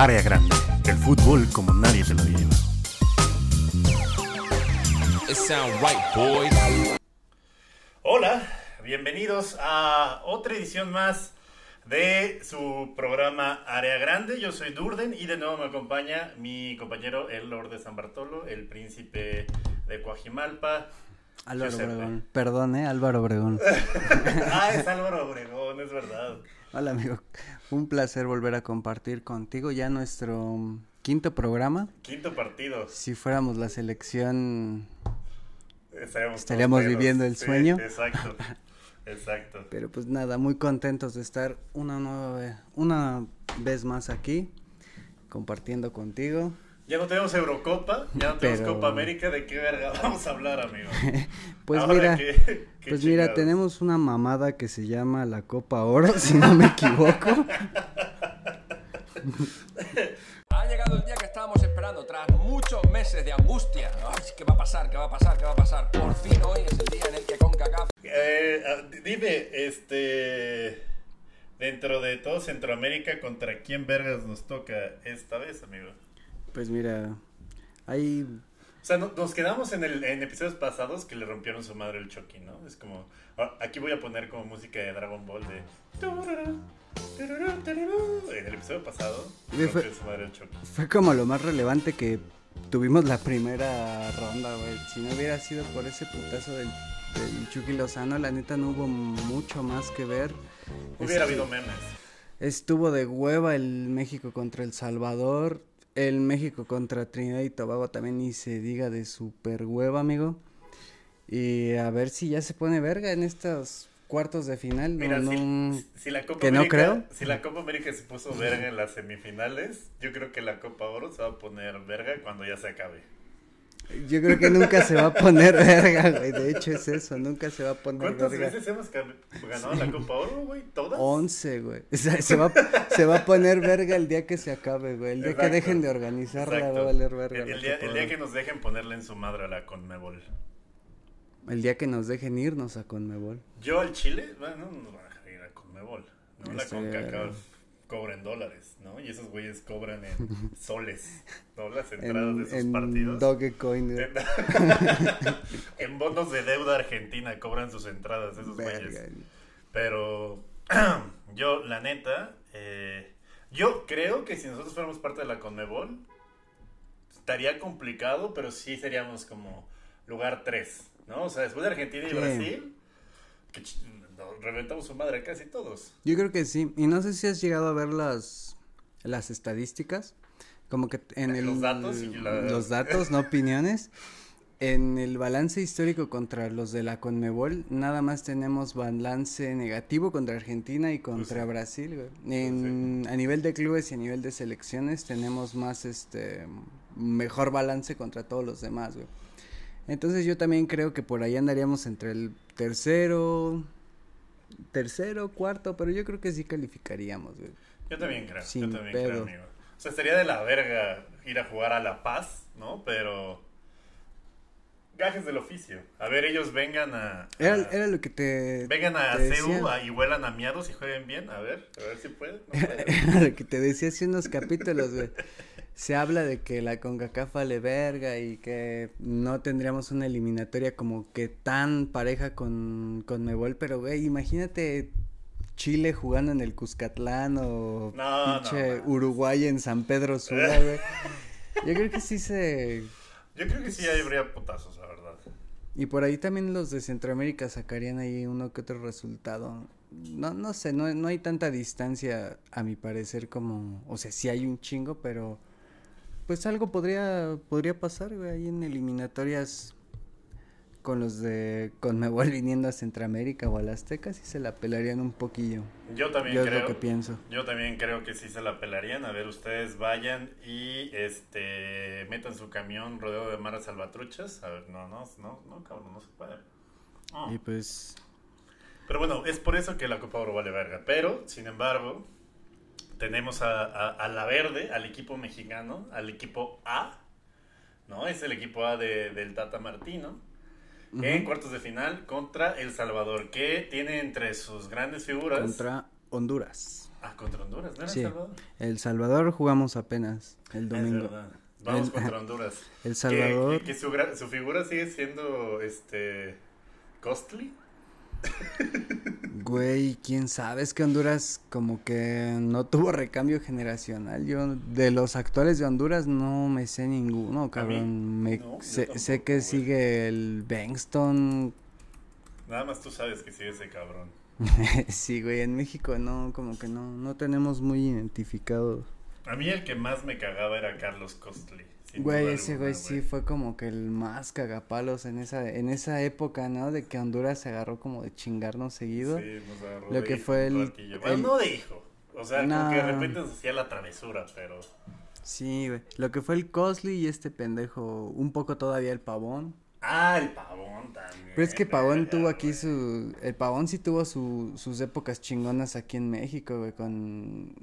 Área Grande, el fútbol como nadie te lo lleva. Hola, bienvenidos a otra edición más de su programa Área Grande. Yo soy Durden y de nuevo me acompaña mi compañero, el Lord de San Bartolo, el príncipe de Coajimalpa. Álvaro Obregón. Perdón, ¿eh? Álvaro Obregón. ah, es Álvaro Obregón, es verdad. Hola, amigo. Un placer volver a compartir contigo ya nuestro quinto programa. Quinto partido. Si fuéramos la selección, estaríamos, viviendo el sueño. Exacto. Exacto. Pero pues nada, muy contentos de estar una nueva una vez más aquí compartiendo contigo. Ya no tenemos Eurocopa, ya no tenemos Copa América, ¿de qué verga vamos a hablar, amigo? pues mira, pues mira, tenemos una mamada que se llama la Copa Oro, si no me equivoco. ha llegado el día que estábamos esperando, tras muchos meses de angustia. ¿Qué va a pasar? ¿Qué va a pasar? ¿Qué va a pasar? Por fin hoy es el día en el que CONCACAF... Eh, ah, dime, este... Dentro de todo Centroamérica, ¿contra quién vergas nos toca esta vez, amigo? Pues mira, hay... O sea, nos quedamos en, el, en episodios pasados que le rompieron su madre el Chucky, ¿no? Es como... Ah, aquí voy a poner como música de Dragon Ball de... En el episodio pasado, fue, su madre el Chucky. Fue como lo más relevante que tuvimos la primera ronda, güey. Si no hubiera sido por ese putazo del, del Chucky Lozano, la neta no hubo mucho más que ver. Hubiera habido memes. Estuvo de hueva el México contra El Salvador. El México contra Trinidad y Tobago también ni se diga de super hueva, amigo. Y a ver si ya se pone verga en estos cuartos de final. Mira, si, la Copa América, Si la Copa América se puso verga en las semifinales, yo creo que la Copa Oro se va a poner verga cuando ya se acabe. Yo creo que nunca se va a poner verga, güey. De hecho es eso, nunca se va a poner ¿Cuántas veces hemos ganado la Copa Oro, güey? ¿Todas? Once, güey. O sea, se va, se va a poner verga el día que se acabe, güey. El día que dejen de organizarla va a valer verga. El, día, el día que nos dejen ponerle en su madre a la Conmebol. El día que nos dejen irnos a Conmebol. Yo al Chile, bueno, no nos van a dejar ir a Conmebol. No, la CONCACAF cobra en dólares, ¿no? Y esos güeyes cobran en soles, ¿no? Las entradas de sus en partidos. Dogecoin. En, en bonos de deuda argentina cobran sus entradas esos güeyes. Pero yo, la neta, eh, yo creo que si nosotros fuéramos parte de la Conmebol, estaría complicado, pero sí seríamos como lugar 3, ¿no? O sea, después de Argentina y Brasil, que reventamos su madre casi todos. Yo creo que sí. Y no sé si has llegado a ver las, las estadísticas. Como que en el... Los datos Los datos, no opiniones. En el balance histórico contra los de la Conmebol, nada más tenemos balance negativo contra Argentina y contra pues Brasil, güey. Pues en, A nivel de clubes y a nivel de selecciones tenemos más, este, mejor balance contra todos los demás, güey. Entonces yo también creo que por ahí andaríamos entre el tercero, tercero, cuarto, pero yo creo que sí calificaríamos, güey. Yo también creo, yo también creo, amigo. O sea, sería de la verga ir a jugar a La Paz, ¿no? Pero gajes del oficio. A ver, ellos vengan a... era, lo que te... Vengan a CEU y huelan a miados y jueguen bien. A ver, a ver si pueden. era lo que te decía hace unos capítulos, güey se habla de que la CONCACAF vale verga y que no tendríamos una eliminatoria como que tan pareja con, con Mebol, pero güey, imagínate Chile jugando en el Cuscatlán o pinche Uruguay en San Pedro Sula, güey. Yo creo que sí se... Yo creo que sí habría putazos, la verdad. Y por ahí también los de Centroamérica sacarían ahí uno que otro resultado. No, no sé, no, no hay tanta distancia a mi parecer como... O sea, sí hay un chingo, pero pues algo podría, podría pasar, güey, ahí en eliminatorias con los de Conmebol viniendo a Centroamérica o a las Aztecas y se la pelarían un poquillo. Yo también creo. que pienso. Yo también creo que sí se la pelarían. A ver, ustedes vayan y este metan su camión rodeo de maras salvatruchas. A ver, no, no, no, no, cabrón, no se puede. Y pues. Pero bueno, es por eso que la Copa Oro vale verga. Pero, sin embargo, tenemos a, la verde, al equipo mexicano, al equipo A, ¿no? Es el equipo A de, del Tata Martino. En cuartos de final contra El Salvador, que tiene entre sus grandes figuras. Contra Honduras. Ah, contra Honduras, ¿no era El Salvador? El Salvador jugamos apenas el domingo. Vamos contra Honduras. El Salvador. Que, su, su, figura sigue siendo este costly. Güey, quién sabe, es que Honduras como que no tuvo recambio generacional. Yo de los actuales de Honduras no me sé ninguno, cabrón. Me sé, que sigue el Bengston. Nada más tú sabes que sigue ese cabrón. sí, güey, en México no, como que no, no tenemos muy identificado. A mí el que más me cagaba era Carlos Costly. Güey, ese güey sí fue como que el más cagapalos en esa, en esa época, ¿no? De que Honduras se agarró como de chingarnos seguido. Sí, nos agarró Lo que fue el, no de hijo. O sea, como que de repente nos hacía la travesura, pero... Sí, güey. Lo que fue el Cosley y este pendejo, un poco todavía el Pavón. Ah, el Pavón también. Pero es que Pavón tuvo aquí su... El Pavón sí tuvo su, sus épocas chingonas aquí en México, güey, con...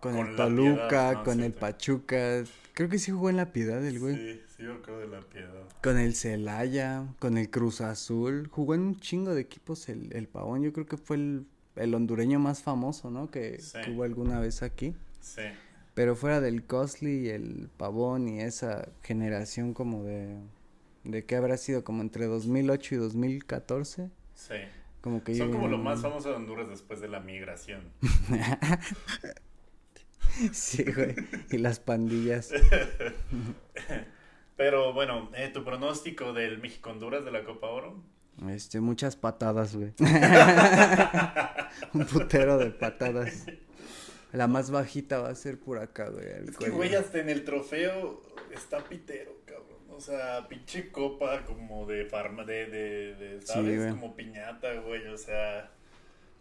Con, el Toluca, con el Pachuca, Creo que sí jugó en La Piedad el güey. Sí, sí, yo creo de La Piedad. Con el Celaya, con el Cruz Azul. Jugó en un chingo de equipos el, el Pavón. Yo creo que fue el, el hondureño más famoso, ¿no? Que jugó alguna vez aquí. Sí. Pero fuera del Costly y el Pavón y esa generación como de... ¿De qué habrá sido? Como entre 2008 y 2014. Sí. Como que Son como lo más famoso de Honduras después de la migración. Sí, güey. Y las pandillas. Pero bueno, eh, tu pronóstico del México-Honduras de la Copa Oro. Este, muchas patadas, güey. Un putero de patadas. La más bajita va a ser por acá, güey. Es que, güey, hasta en el trofeo está pitero, cabrón. O sea, pinche copa como de farma, de, de, de ¿sabes? como piñata, güey. O sea,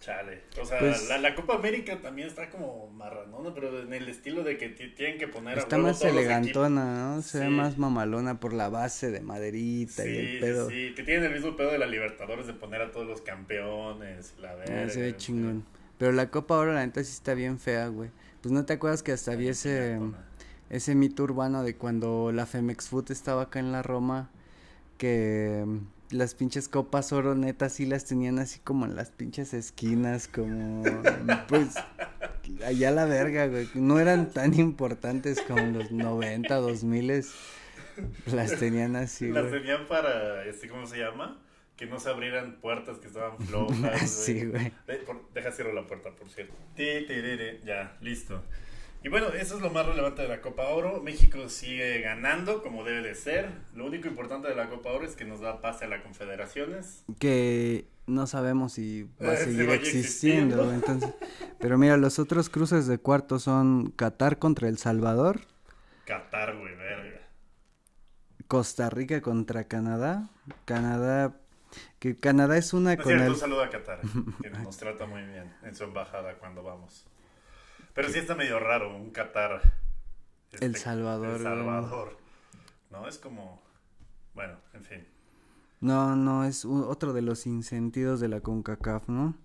Chale. O sea, pues la, Copa América también está como marranona, pero en el estilo de que tienen que poner Está más elegantona, ¿no? Se ve más mamalona por la base de maderita y el pedo. Sí, que tienen el mismo pedo de la Libertadores de poner a todos los campeones, la verdad. se ve chingón. Pero la Copa ahora la neta sí está bien fea, güey. Pues no te acuerdas que hasta había ese, ese mito urbano de cuando la Femex Food estaba acá en la Roma, que las pinches copas oro netas sí las tenían así como en las pinches esquinas, como pues allá la verga, güey. No eran tan importantes como los 90, 2000 las tenían así, Las tenían para, este, ¿cómo se llama? Que no se abrieran puertas que estaban flojas. sí, güey. deja cierro la puerta, por cierto. Ya, listo. Y bueno, eso es lo más relevante de la Copa Oro. México sigue ganando como debe de ser. Lo único importante de la Copa Oro es que nos da pase a las confederaciones. Que no sabemos si va a seguir existiendo. Entonces, pero mira, los otros cruces de cuarto son Qatar contra El Salvador. Qatar, güey, verga. Costa Rica contra Canadá. Canadá que Canadá es una con Un saludo a Qatar, que nos trata muy bien en su embajada cuando vamos. Pero sí está medio raro, un Qatar. el este, Salvador. El Salvador. No, es como. Bueno, en fin. No, no, es otro de los insentidos de la CONCACAF, ¿no?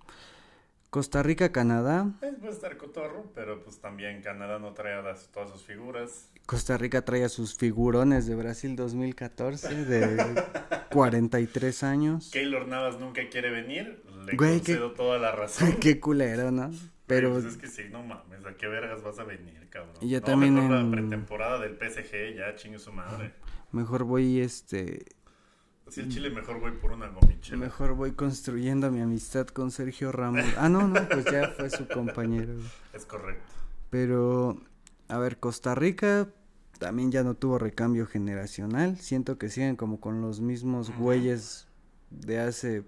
Costa Rica, Canadá. Eh, puede estar cotorro, pero pues también Canadá no trae todas sus figuras. Costa Rica trae a sus figurones de Brasil 2014, de 43 años. Keylor Navas nunca quiere venir, le concedo toda la razón. Qué culero, ¿no? Pero... Pues es que sí, no mames, ¿a qué vergas vas a venir, cabrón? Y ya también mejor la pretemporada del PSG, ya chingue su madre. Mejor voy, este... Así el Chile mejor voy por una gomichela. Mejor voy construyendo mi amistad con Sergio Ramos. Ah, no, no, pues ya fue su compañero. Es correcto. Pero, a ver, Costa Rica también ya no tuvo recambio generacional. Siento que siguen como con los mismos güeyes de hace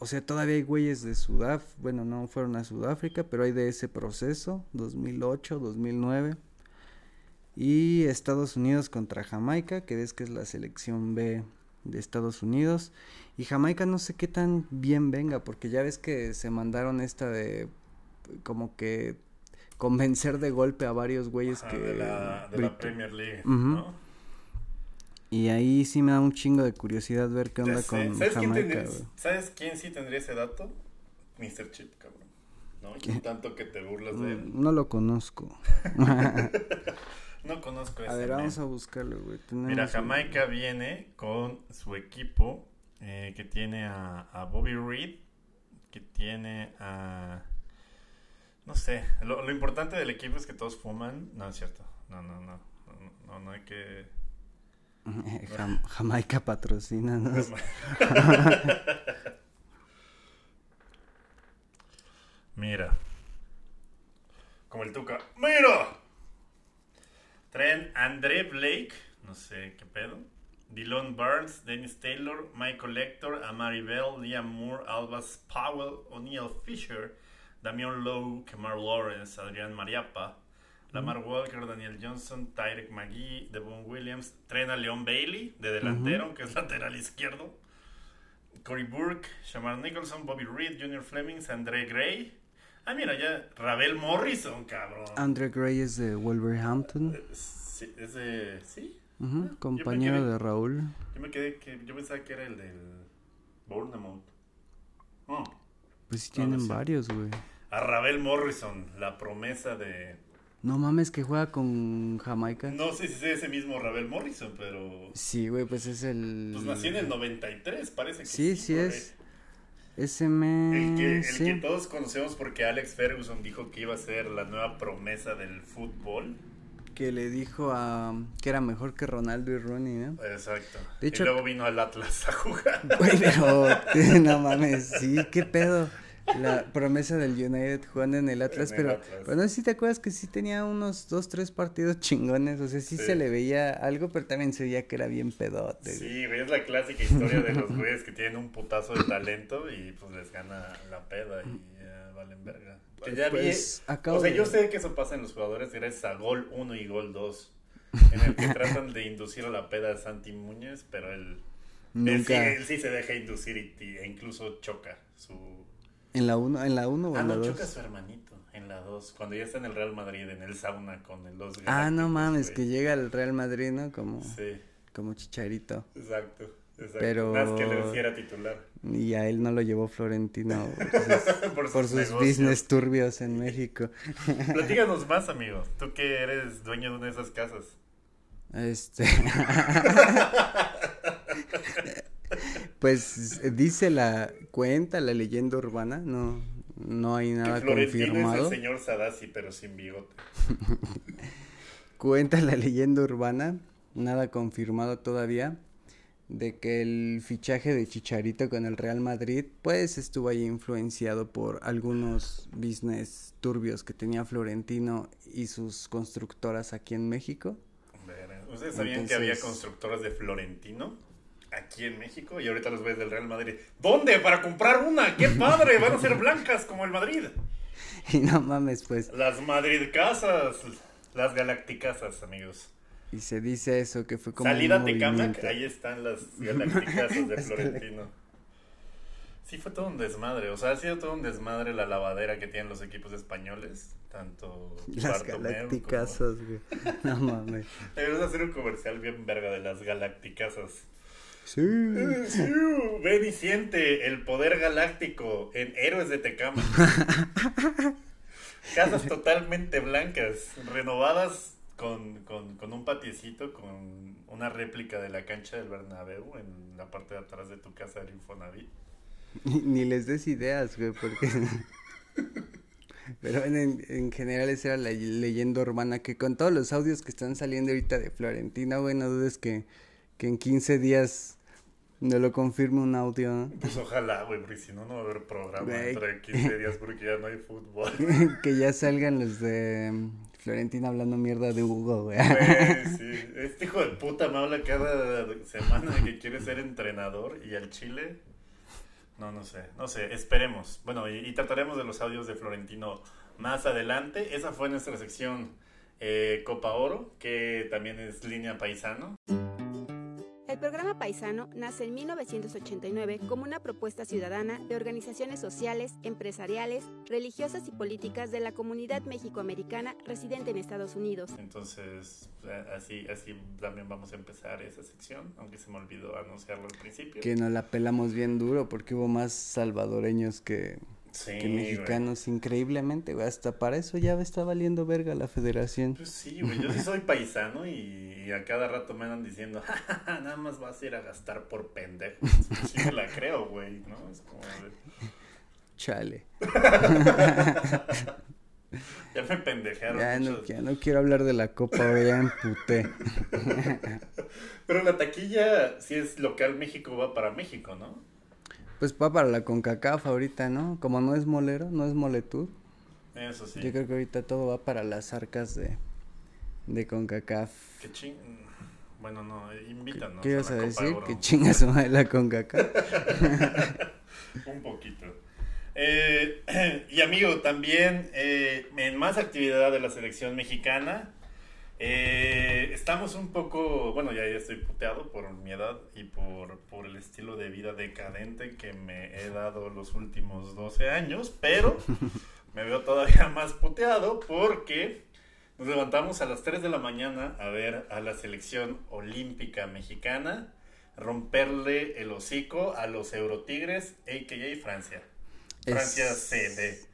o sea, todavía hay güeyes de Sudáfrica, bueno, no fueron a Sudáfrica, pero hay de ese proceso, 2008, 2009. Y Estados Unidos contra Jamaica, que ves que es la selección B de Estados Unidos. Y Jamaica no sé qué tan bien venga, porque ya ves que se mandaron esta de como que convencer de golpe a varios güeyes que... De la, de la Premier League, ¿no? Y ahí sí me da un chingo de curiosidad ver qué onda con ¿Sabes Jamaica, quién ¿Sabes quién sí tendría ese dato? Mr. Chip, cabrón. ¿No? Tanto que te burlas de él. No lo conozco. no conozco ese. A ver, vamos a buscarlo, güey. Mira, Jamaica viene con su equipo eh, que tiene a, a Bobby Reed, que tiene a... No sé, lo, lo, importante del equipo es que todos fuman. No, es cierto. No, no, no. No, no, hay que... Jamaica patrocina, Mira. Como el Tuca. ¡Mira! Traen André Blake. No sé qué pedo. Dylan Barnes, Dennis Taylor, Michael Lector, Amari Bell, Liam Moore, Albas Powell, O'Neill Fisher, Damian Lowe, Kemar Lawrence, Adrián Mariapa, Lamar Walker, Daniel Johnson, Tyrek McGee, Devon Williams, Trena Leon Bailey, de delantero, que es lateral izquierdo, Corey Burke, Shamar Nicholson, Bobby Reed, Junior Flemings, Andre Gray. Ah, mira, ya, Ravel Morrison, cabrón. Andre Gray es de Wolverhampton. Eh, sí, es de. ¿Sí? Ah, compañero de Raúl. Yo me quedé que. Yo pensaba que era el del. Bournemouth. Oh. Pues sí, tienen varios, güey. A Ravel Morrison, la promesa de no mames, que juega con Jamaica. No sé si es ese mismo Ravel Morrison, pero. Sí, güey, pues es el. Pues nació en el 93, parece que sí. Sí, sí es. Ese me... El, que, el que todos conocemos porque Alex Ferguson dijo que iba a ser la nueva promesa del fútbol. Que le dijo a. que era mejor que Ronaldo y Rooney, ¿no? Exacto. De hecho, y luego vino al Atlas a jugar. Güey, pero. no mames, sí, qué pedo la promesa del United jugando en el Atlas, pero, no sé si te acuerdas que sí tenía unos dos, tres partidos chingones, o sea, sí, se le veía algo, pero también se veía que era bien pedote. Sí, es la clásica historia de los güeyes que tienen un putazo de talento y pues les gana la peda y valen verga. ya pues, o sea, yo sé que eso pasa en los jugadores gracias a gol 1 y gol 2, en el que tratan de inducir a la peda a Santi Muñez, pero él, Nunca... él, sí, se deja inducir y, e incluso choca su ¿En la 1 en la uno o ah, en la 2? choca su hermanito en la 2, cuando ya está en el Real Madrid, en el sauna con los Ah, no mames, que llega al Real Madrid, ¿no? Como, sí. como chicharito. Exacto, exacto. Pero... Más que le hiciera titular. Y a él no lo llevó Florentino por sus, business turbios en México. Platíganos más, amigo. Tú que eres dueño de una de esas casas. Este... Pues dice la cuenta, la leyenda urbana, no, no hay nada confirmado. Es el señor Sadasi, pero sin bigote. cuenta la leyenda urbana, nada confirmado todavía, de que el fichaje de Chicharito con el Real Madrid, pues estuvo ahí influenciado por algunos business turbios que tenía Florentino y sus constructoras aquí en México. ¿Ustedes sabían que había constructoras de Florentino? Aquí en México y ahorita los ves del Real Madrid. ¿Dónde? Para comprar una. ¡Qué padre! Van a ser blancas como el Madrid. Y no mames, pues. Las Madrid casas, las Galacticasas, amigos. Y se dice eso, que fue como. Salida Tecamac, ahí están las Galacticasas de Florentino. Sí, fue todo un desmadre. O sea, ha sido todo un desmadre la lavadera que tienen los equipos españoles. Tanto. Las Galacticasas, güey. No mames. Debemos hacer un comercial bien verga de las Galacticasas. Sí. Ven y siente el poder galáctico en Héroes de Tecama. Casas totalmente blancas, renovadas con, con, un patiecito, con una réplica de la cancha del Bernabéu en la parte de atrás de tu casa del Infonavit. Ni, les des ideas, güey, porque... Pero en, en, general esa era la leyenda urbana que con todos los audios que están saliendo ahorita de Florentina, güey, no dudes que, que en 15 días no lo confirma un audio. Pues ojalá, güey, porque si no, no va a haber programa dentro de 15 días porque ya no hay fútbol. que ya salgan los de mm, Florentina hablando mierda de Hugo, güey. sí. Este hijo de puta me habla cada semana de que quiere ser entrenador y al Chile. No, no sé, no sé, esperemos. Bueno, y, trataremos de los audios de Florentino más adelante. Esa fue nuestra sección eh, Copa Oro, que también es línea paisano. El programa Paisano nace en 1989 como una propuesta ciudadana de organizaciones sociales, empresariales, religiosas y políticas de la comunidad mexicoamericana residente en Estados Unidos. Entonces, eh, así, así también vamos a empezar esa sección, aunque se me olvidó anunciarlo al principio. Que nos la pelamos bien duro porque hubo más salvadoreños que, que mexicanos, increíblemente, güey. Hasta para eso ya está valiendo verga la federación. Pues sí, güey. Yo sí soy paisano y, a cada rato me andan diciendo, nada más vas a ir a gastar por pendejo. Sí me la creo, güey, ¿no? Es como Chale. Ya me pendejaron. Ya no, ya no quiero hablar de la copa, güey, ya emputé. Pero la taquilla, si es local México, va para México, ¿no? Pues va para la CONCACAF ahorita, ¿no? Como no es molero, no es moletud. Eso sí. Yo creo que ahorita todo va para las arcas de, de CONCACAF. Qué ching... Bueno, no, invítanos. ¿Qué ibas a, decir? Que chingas madre la CONCACAF. Un poquito. Eh, y amigo, también eh, en más actividad de la selección mexicana, eh, estamos un poco, bueno, ya, estoy puteado por mi edad y por, por el estilo de vida decadente que me he dado los últimos 12 años, pero me veo todavía más puteado porque nos levantamos a las 3 de la mañana a ver a la selección olímpica mexicana romperle el hocico a los Eurotigres, a.k.a. Francia. Francia C, mm,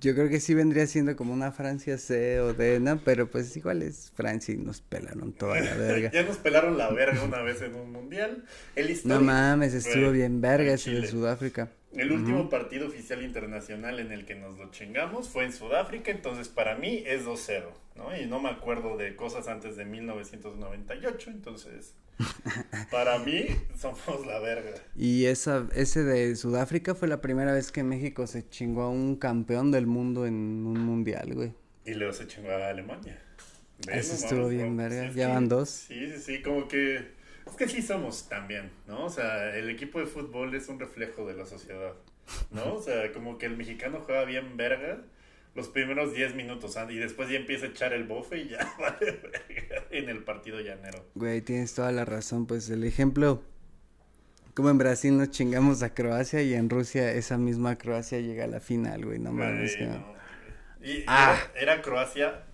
Yo creo que sí vendría siendo como una Francia C o D, ¿no? Pero pues igual es Francia y nos pelaron toda la verga. ya nos pelaron la verga una vez en un mundial. El no mames, estuvo bien verga ese de Sudáfrica. El último partido oficial internacional en el que nos lo chingamos fue en Sudáfrica, entonces para mí es 2-0, ¿no? Y no me acuerdo de cosas antes de 1998, entonces para mí somos la verga. Y esa, ese de Sudáfrica fue la primera vez que México se chingó a un campeón del mundo en un mundial, güey. Y luego se chingó a Alemania. Eso estuvo bien, verga. ya van dos. Sí, sí, sí, como que es que sí somos también, ¿no? O sea, el equipo de fútbol es un reflejo de la sociedad, ¿no? O sea, como que el mexicano juega bien verga los primeros 10 minutos y después ya empieza a echar el bofe y ya vale en el partido llanero. Güey, tienes toda la razón, pues el ejemplo como en Brasil nos chingamos a Croacia y en Rusia esa misma Croacia llega a la final, güey, no mames. Y ah. era Croacia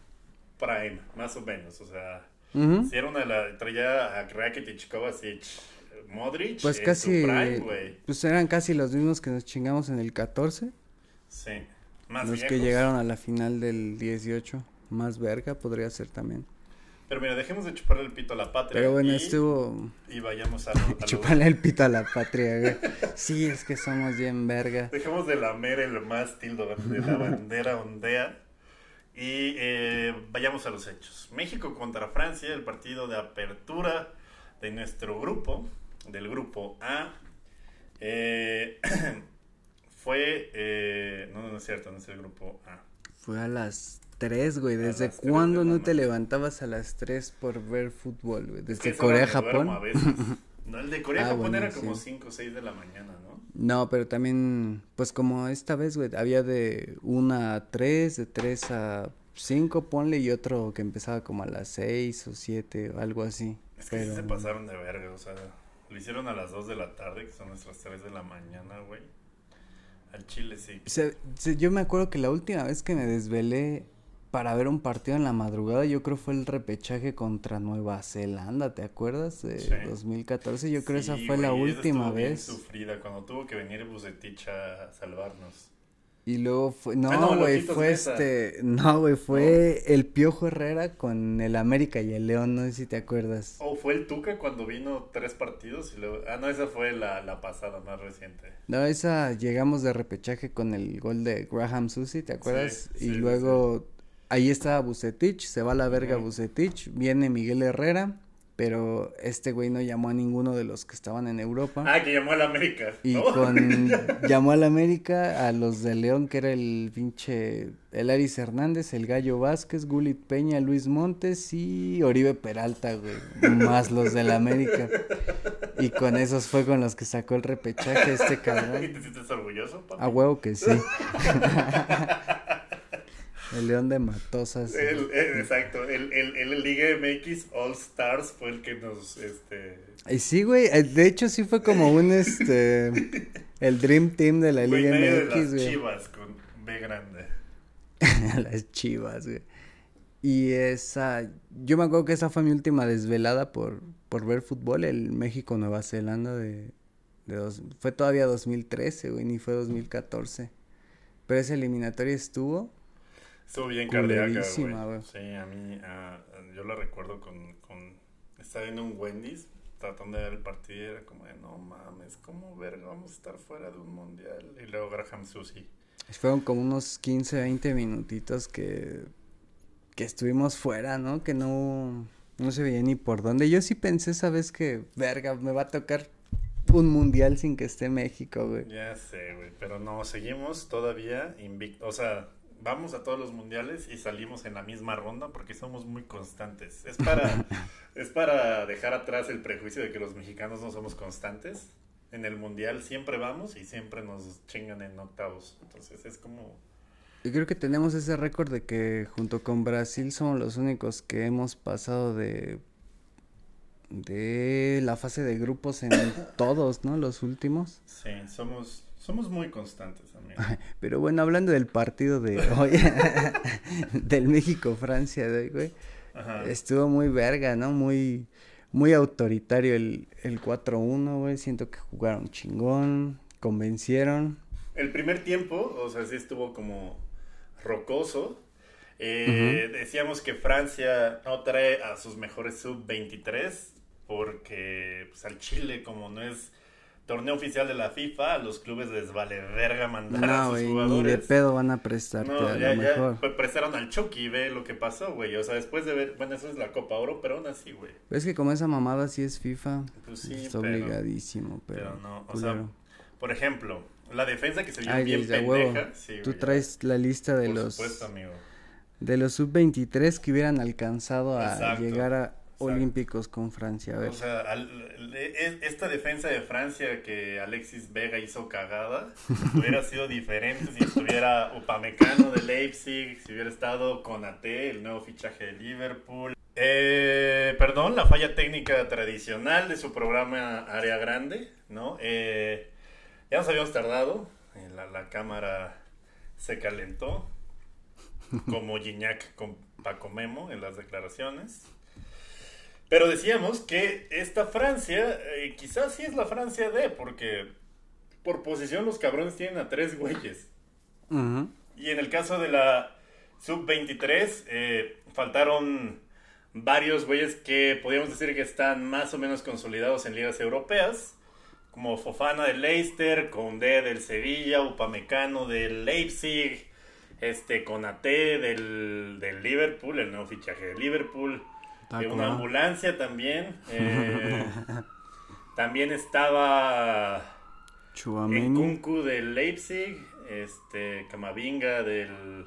prime, más o menos, o sea, si era una de las. Traía a Rakitic, Kovacic, Modric. Pues casi. pues eran casi los mismos que nos chingamos en el 14. Sí. Más Los que llegaron a la final del 18. Más verga podría ser también. Pero mira, dejemos de chuparle el pito a la patria. Pero bueno, estuvo. Y vayamos a. a chuparle el pito a la patria, güey. Sí, es que somos bien verga. Dejemos de lamer el mástil de la bandera ondea. Y eh, vayamos a los hechos. México contra Francia, el partido de apertura de nuestro grupo, del grupo A. Eh, fue... Eh, no, no es cierto, no es el grupo A. Fue a las 3, güey. ¿Desde cuándo no te levantabas a las 3 por ver fútbol, güey? ¿Desde Corea, Japón? no, el de Corea, ah, Japón era como 5 o 6 de la mañana, ¿no? No, pero también, pues como esta vez, güey, había de 1 a 3, de 3 a 5, ponle, y otro que empezaba como a las 6 o 7 o algo así. Es que se pasaron de verga, o sea, lo hicieron a las 2 de la tarde, que son nuestras 3 de la mañana, güey. Al chile sí. yo me acuerdo que la última vez que me desvelé para ver un partido en la madrugada, yo creo fue el repechaje contra Nueva Zelanda, ¿te acuerdas? De 2014, yo creo esa fue la última vez. sufrida cuando tuvo que venir Bucetich a salvarnos. Y luego fue, no, ah, güey, fue este, no, güey, fue el Piojo Herrera con el América y el León, no sé si te acuerdas. O fue el Tuca cuando vino tres partidos y luego, ah, no, esa fue la, la pasada más reciente. No, esa llegamos de repechaje con el gol de Graham Susi, ¿te acuerdas? y luego ahí estaba Bucetich, se va a la verga Bucetich, viene Miguel Herrera, pero este güey no llamó a ninguno de los que estaban en Europa. Ah, que llamó a la América. Y con llamó a la América a los de León, que era el pinche el Aris Hernández, el Gallo Vázquez, Gulit Peña, Luis Montes y Oribe Peralta, güey, más los de la América. Y con esos fue con los que sacó el repechaje este cabrón. ¿Y te sientes orgulloso, A huevo que sí. El León de Matosas. El, exacto, el, el, el, Liga MX All Stars fue el que nos, este... Y sí, güey, eh, de hecho sí fue como un, este, el Dream Team de la Liga MX, güey. las chivas con B grande. las chivas, güey. Y esa, yo me acuerdo que esa fue mi última desvelada por, por ver fútbol, el México-Nueva Zelanda de, de dos, fue todavía 2013, güey, ni fue 2014. Pero esa eliminatoria estuvo Estuvo bien cardíaca, güey. Sí, a mí, uh, yo la recuerdo con, con... Estaba viendo un Wendy's tratando de ver el partido y era como de, no mames, ¿cómo verga vamos a estar fuera de un mundial? Y luego Graham Susi. Fueron como unos 15, 20 minutitos que, que estuvimos fuera, ¿no? Que no, no se veía ni por dónde. Yo sí pensé esa vez que, verga, me va a tocar un mundial sin que esté México, güey. Ya sé, güey, pero no, seguimos todavía invictos. O sea, vamos a todos los mundiales y salimos en la misma ronda porque somos muy constantes. Es para, es para dejar atrás el prejuicio de que los mexicanos no somos constantes. En el mundial siempre vamos y siempre nos chingan en octavos. Entonces es como... Yo creo que tenemos ese récord de que junto con Brasil somos los únicos que hemos pasado de de la fase de grupos en todos, ¿no? Los últimos. Sí, somos somos muy constantes, amigo. Pero bueno, hablando del partido de hoy, del México-Francia de hoy, güey. Estuvo muy verga, ¿no? Muy, muy autoritario el, el 4-1, güey. Siento que jugaron chingón, convencieron. El primer tiempo, o sea, sí estuvo como rocoso. Eh, decíamos que Francia no trae a sus mejores sub-23 porque pues, al Chile, como no es torneo oficial de la FIFA, a los clubes les vale verga mandar a sus jugadores. Ni de pedo van a prestarte no, a ya, lo mejor. Pues prestaron al Chucky, ve lo que pasó, güey. O sea, después de ver, bueno, eso es la Copa Oro, pero aún así, güey. Es que como esa mamada sí es FIFA, pues sí, está obligadísimo, pero, pero no, o sea, por ejemplo, la defensa que se vio bien pendeja. Sí, Tú traes la lista de los supuesto, amigo. de los sub-23 que hubieran alcanzado a llegar a olímpicos con Francia. A ver. O sea, esta defensa de Francia que Alexis Vega hizo cagada, hubiera sido diferente si estuviera Upamecano de Leipzig, si hubiera estado Conate, el nuevo fichaje de Liverpool. Eh, perdón, la falla técnica tradicional de su programa Área Grande, ¿no? Eh, ya nos habíamos tardado, la, la cámara se calentó, como Gignac con Paco Memo en las declaraciones. Pero decíamos que esta Francia, eh, quizás sí es la Francia de, porque por posición los cabrones tienen a tres güeyes. Y en el caso de la sub-23, eh, faltaron varios güeyes que podríamos decir que están más o menos consolidados en ligas europeas, como Fofana del Leicester, Condé del Sevilla, Upamecano del Leipzig, este Conate del, del Liverpool, el nuevo fichaje de Liverpool de una ambulancia también. Eh, también estaba Kunku del Leipzig, este Camavinga del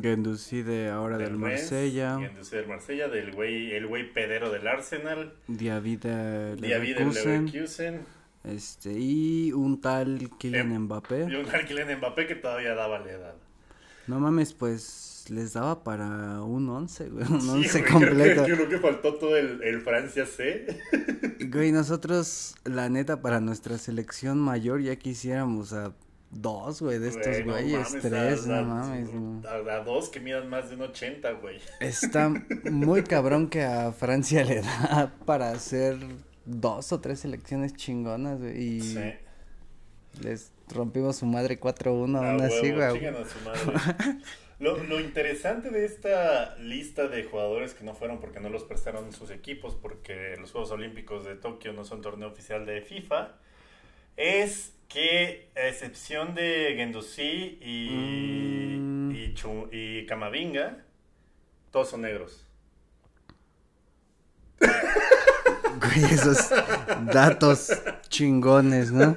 Gendouzi de ahora del, Marsella. Gendouzi del Marsella, del güey, el güey pedero del Arsenal. Diaby del Leverkusen. Este, y un tal Kylian em, Mbappé. Y un tal Kylian Mbappé que todavía daba la edad. No mames, pues les daba para un 11, güey, un 11 completo. Creo, que faltó todo el, el Francia C. Güey, nosotros, la neta, para nuestra selección mayor ya quisiéramos a dos, güey, de estos güeyes, tres, no mames. A, dos que midan más de un 80, güey. Está muy cabrón que a Francia le da para hacer dos o tres selecciones chingonas, güey, y sí. les rompimos su madre 4-1 aún así, güey. Lo, lo, interesante de esta lista de jugadores que no fueron porque no los prestaron sus equipos, porque los Juegos Olímpicos de Tokio no son torneo oficial de FIFA, es que a excepción de Gendouzi y, mm. y, y Camavinga, todos son negros. esos datos chingones, ¿no?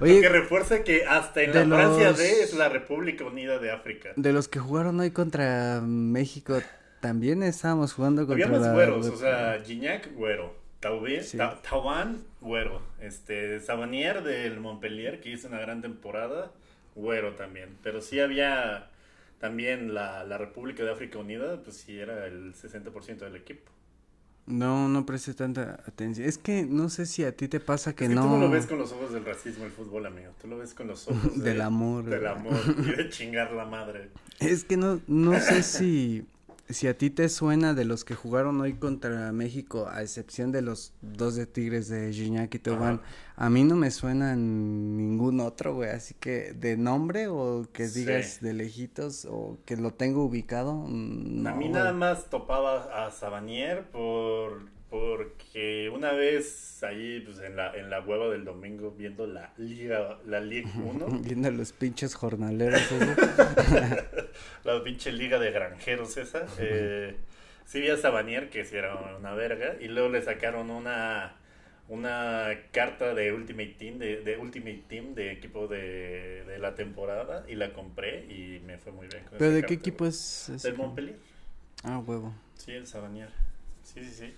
Oye, que refuerza que hasta en la Francia D es la República Unida de África. De los que jugaron hoy contra México, también estábamos jugando contra Había más güeros, o sea, Gignac, güero. Tauban, güero. Este, Sabanier del Montpellier, que hizo una gran temporada, güero también. Pero sí había también la, la República de África Unida, pues sí era el 60% del equipo. No, no presté tanta atención. Es que no sé si a ti te pasa que, no. Tú no lo ves con los ojos del racismo el fútbol, amigo. Tú lo ves con los ojos del amor. Del amor y de chingar la madre. Es que no, no sé si si a ti te suena de los que jugaron hoy contra México, a excepción de los dos de Tigres de Gignac y Tobán, a mí no me suena ningún otro, güey, así que de nombre o que digas de lejitos o que lo tengo ubicado. a mí nada más topaba a Sabanier por Porque una vez ahí, pues en la, en la hueva del domingo, viendo la Liga, la Liga 1. viendo los pinches jornaleros, la pinche Liga de Granjeros esa. Eh, sí vi a Sabanier, que sí era una verga. Y luego le sacaron una una carta de Ultimate Team, de, de Ultimate Team, de equipo de, de, la temporada, y la compré y me fue muy bien. Con ¿Pero de qué equipo es? Del Montpellier. Ah, huevo. Sí, el Sabanier. Sí, sí, sí.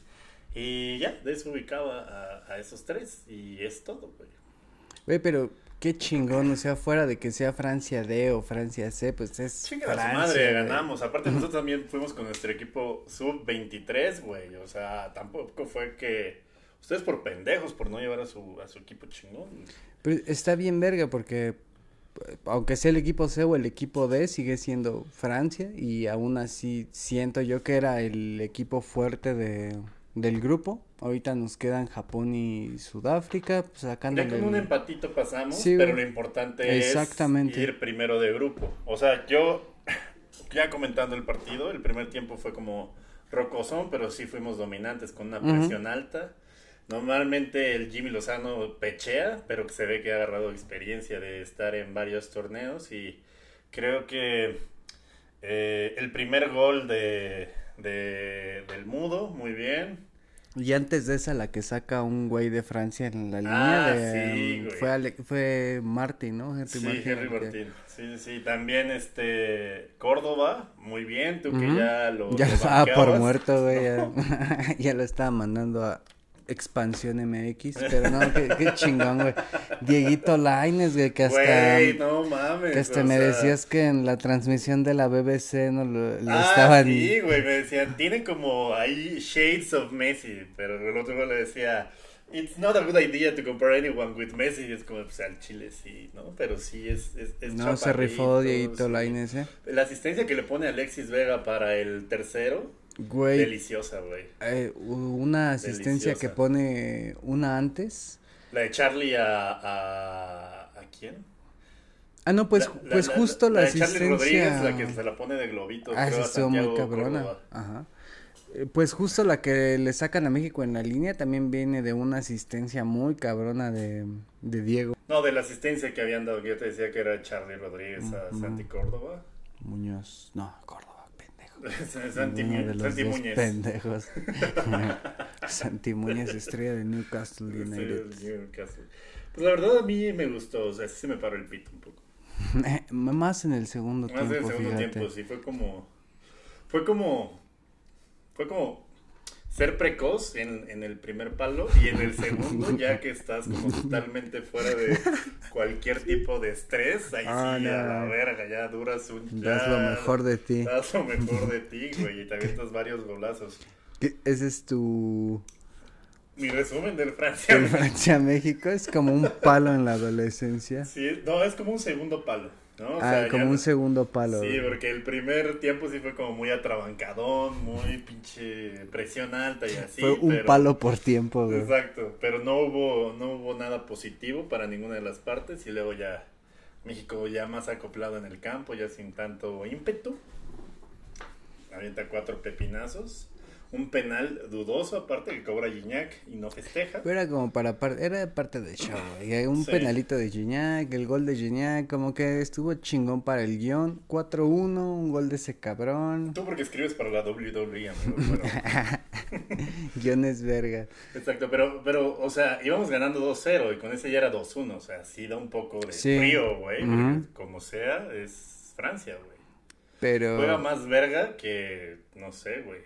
Y ya, desubicaba a, a esos tres y es todo, güey. Güey, pero qué chingón, o sea, fuera de que sea Francia D o Francia C, pues es Chinga Francia. madre, ganamos. Aparte nosotros también fuimos con nuestro equipo sub-23, güey. O sea, tampoco fue que Ustedes por pendejos, por no llevar a su, a su equipo chingón. Pero está bien verga porque aunque sea el equipo C o el equipo D, sigue siendo Francia y aún así siento yo que era el equipo fuerte de, del grupo. Ahorita nos quedan Japón y Sudáfrica, pues, sacando. Ya con un empatito pasamos, pero lo importante es ir primero de grupo. O sea, yo, ya comentando el partido, el primer tiempo fue como rocosón, pero sí fuimos dominantes con una presión alta. Normalmente el Jimmy Lozano pechea, pero que se ve que ha agarrado experiencia de estar en varios torneos y creo que eh, el primer gol de, del Mudo, muy bien. Y antes de esa, la que saca un güey de Francia en la línea ah, de, um, fue fue Martín, ¿no? Henry sí, Martin, Henry Martín. Sí, sí, también este Córdoba, muy bien, tú que ya lo Ya lo estaba por muerto, güey, ya, ya lo estaba mandando a, Expansión MX, pero no, qué, chingón, güey. Dieguito Laines, güey, que hasta. Güey, no mames. Que hasta me decías que en la transmisión de la BBC no lo, ah, estaban. Sí, güey, me decían, tienen como ahí shades of Messi, pero el otro le decía. It's not a good idea to compare anyone with Messi. Es como, pues al Chile sí, ¿no? Pero sí es. es, no, se rifó Dieguito Laines, ¿eh? La asistencia que le pone Alexis Vega para el tercero Güey. Deliciosa, güey. Eh, una asistencia que pone una antes. La de Charlie a. ¿A, ¿a quién? Ah, no, pues, pues justo la, la, de Charlie Rodríguez, la que se la pone de globito. Ah, creo, estuvo muy cabrona. Ajá. Eh, pues justo la que le sacan a México en la línea también viene de una asistencia muy cabrona de, de Diego. No, de la asistencia que habían dado, que yo te decía que era Charlie Rodríguez a Santi Córdoba. Muñoz, no, Córdoba. Santi, Muñez. pendejos. Santi Muñez, estrella de Newcastle United. Pues la verdad a mí me gustó, o sea, sí se me paró el pito un poco. Más en el segundo tiempo. Más en el segundo tiempo, sí, fue como. Fue como. Fue como ser precoz en, en, el primer palo y en el segundo, ya que estás como totalmente fuera de cualquier tipo de estrés, ahí ah, sí, a la verga, ya duras un... das lo mejor de ti. Das lo mejor de ti, güey, y te avientas varios golazos. Ese es tu... Mi resumen del Francia. El Francia-México es como un palo en la adolescencia. Sí, no, es como un segundo palo. ¿No? ah, como un segundo palo. Sí, porque el primer tiempo sí fue como muy atrabancadón, muy pinche presión alta y así. Fue un palo por tiempo, güey. Exacto, pero no hubo, no hubo nada positivo para ninguna de las partes y luego ya México ya más acoplado en el campo, ya sin tanto ímpetu. Avienta cuatro pepinazos un penal dudoso, aparte que cobra Gignac y no festeja. Pero era como para parte, era parte del show, Un penalito de Gignac, el gol de Gignac, como que estuvo chingón para el guion. 4-1, un gol de ese cabrón. Tú porque escribes para la WWE, Guiones verga. Exacto, pero, pero, o sea, íbamos ganando 2-0 y con ese ya era 2-1, o sea, sí da un poco de frío, güey. Como sea, es Francia, güey. Pero... Juega más verga que, no sé, güey.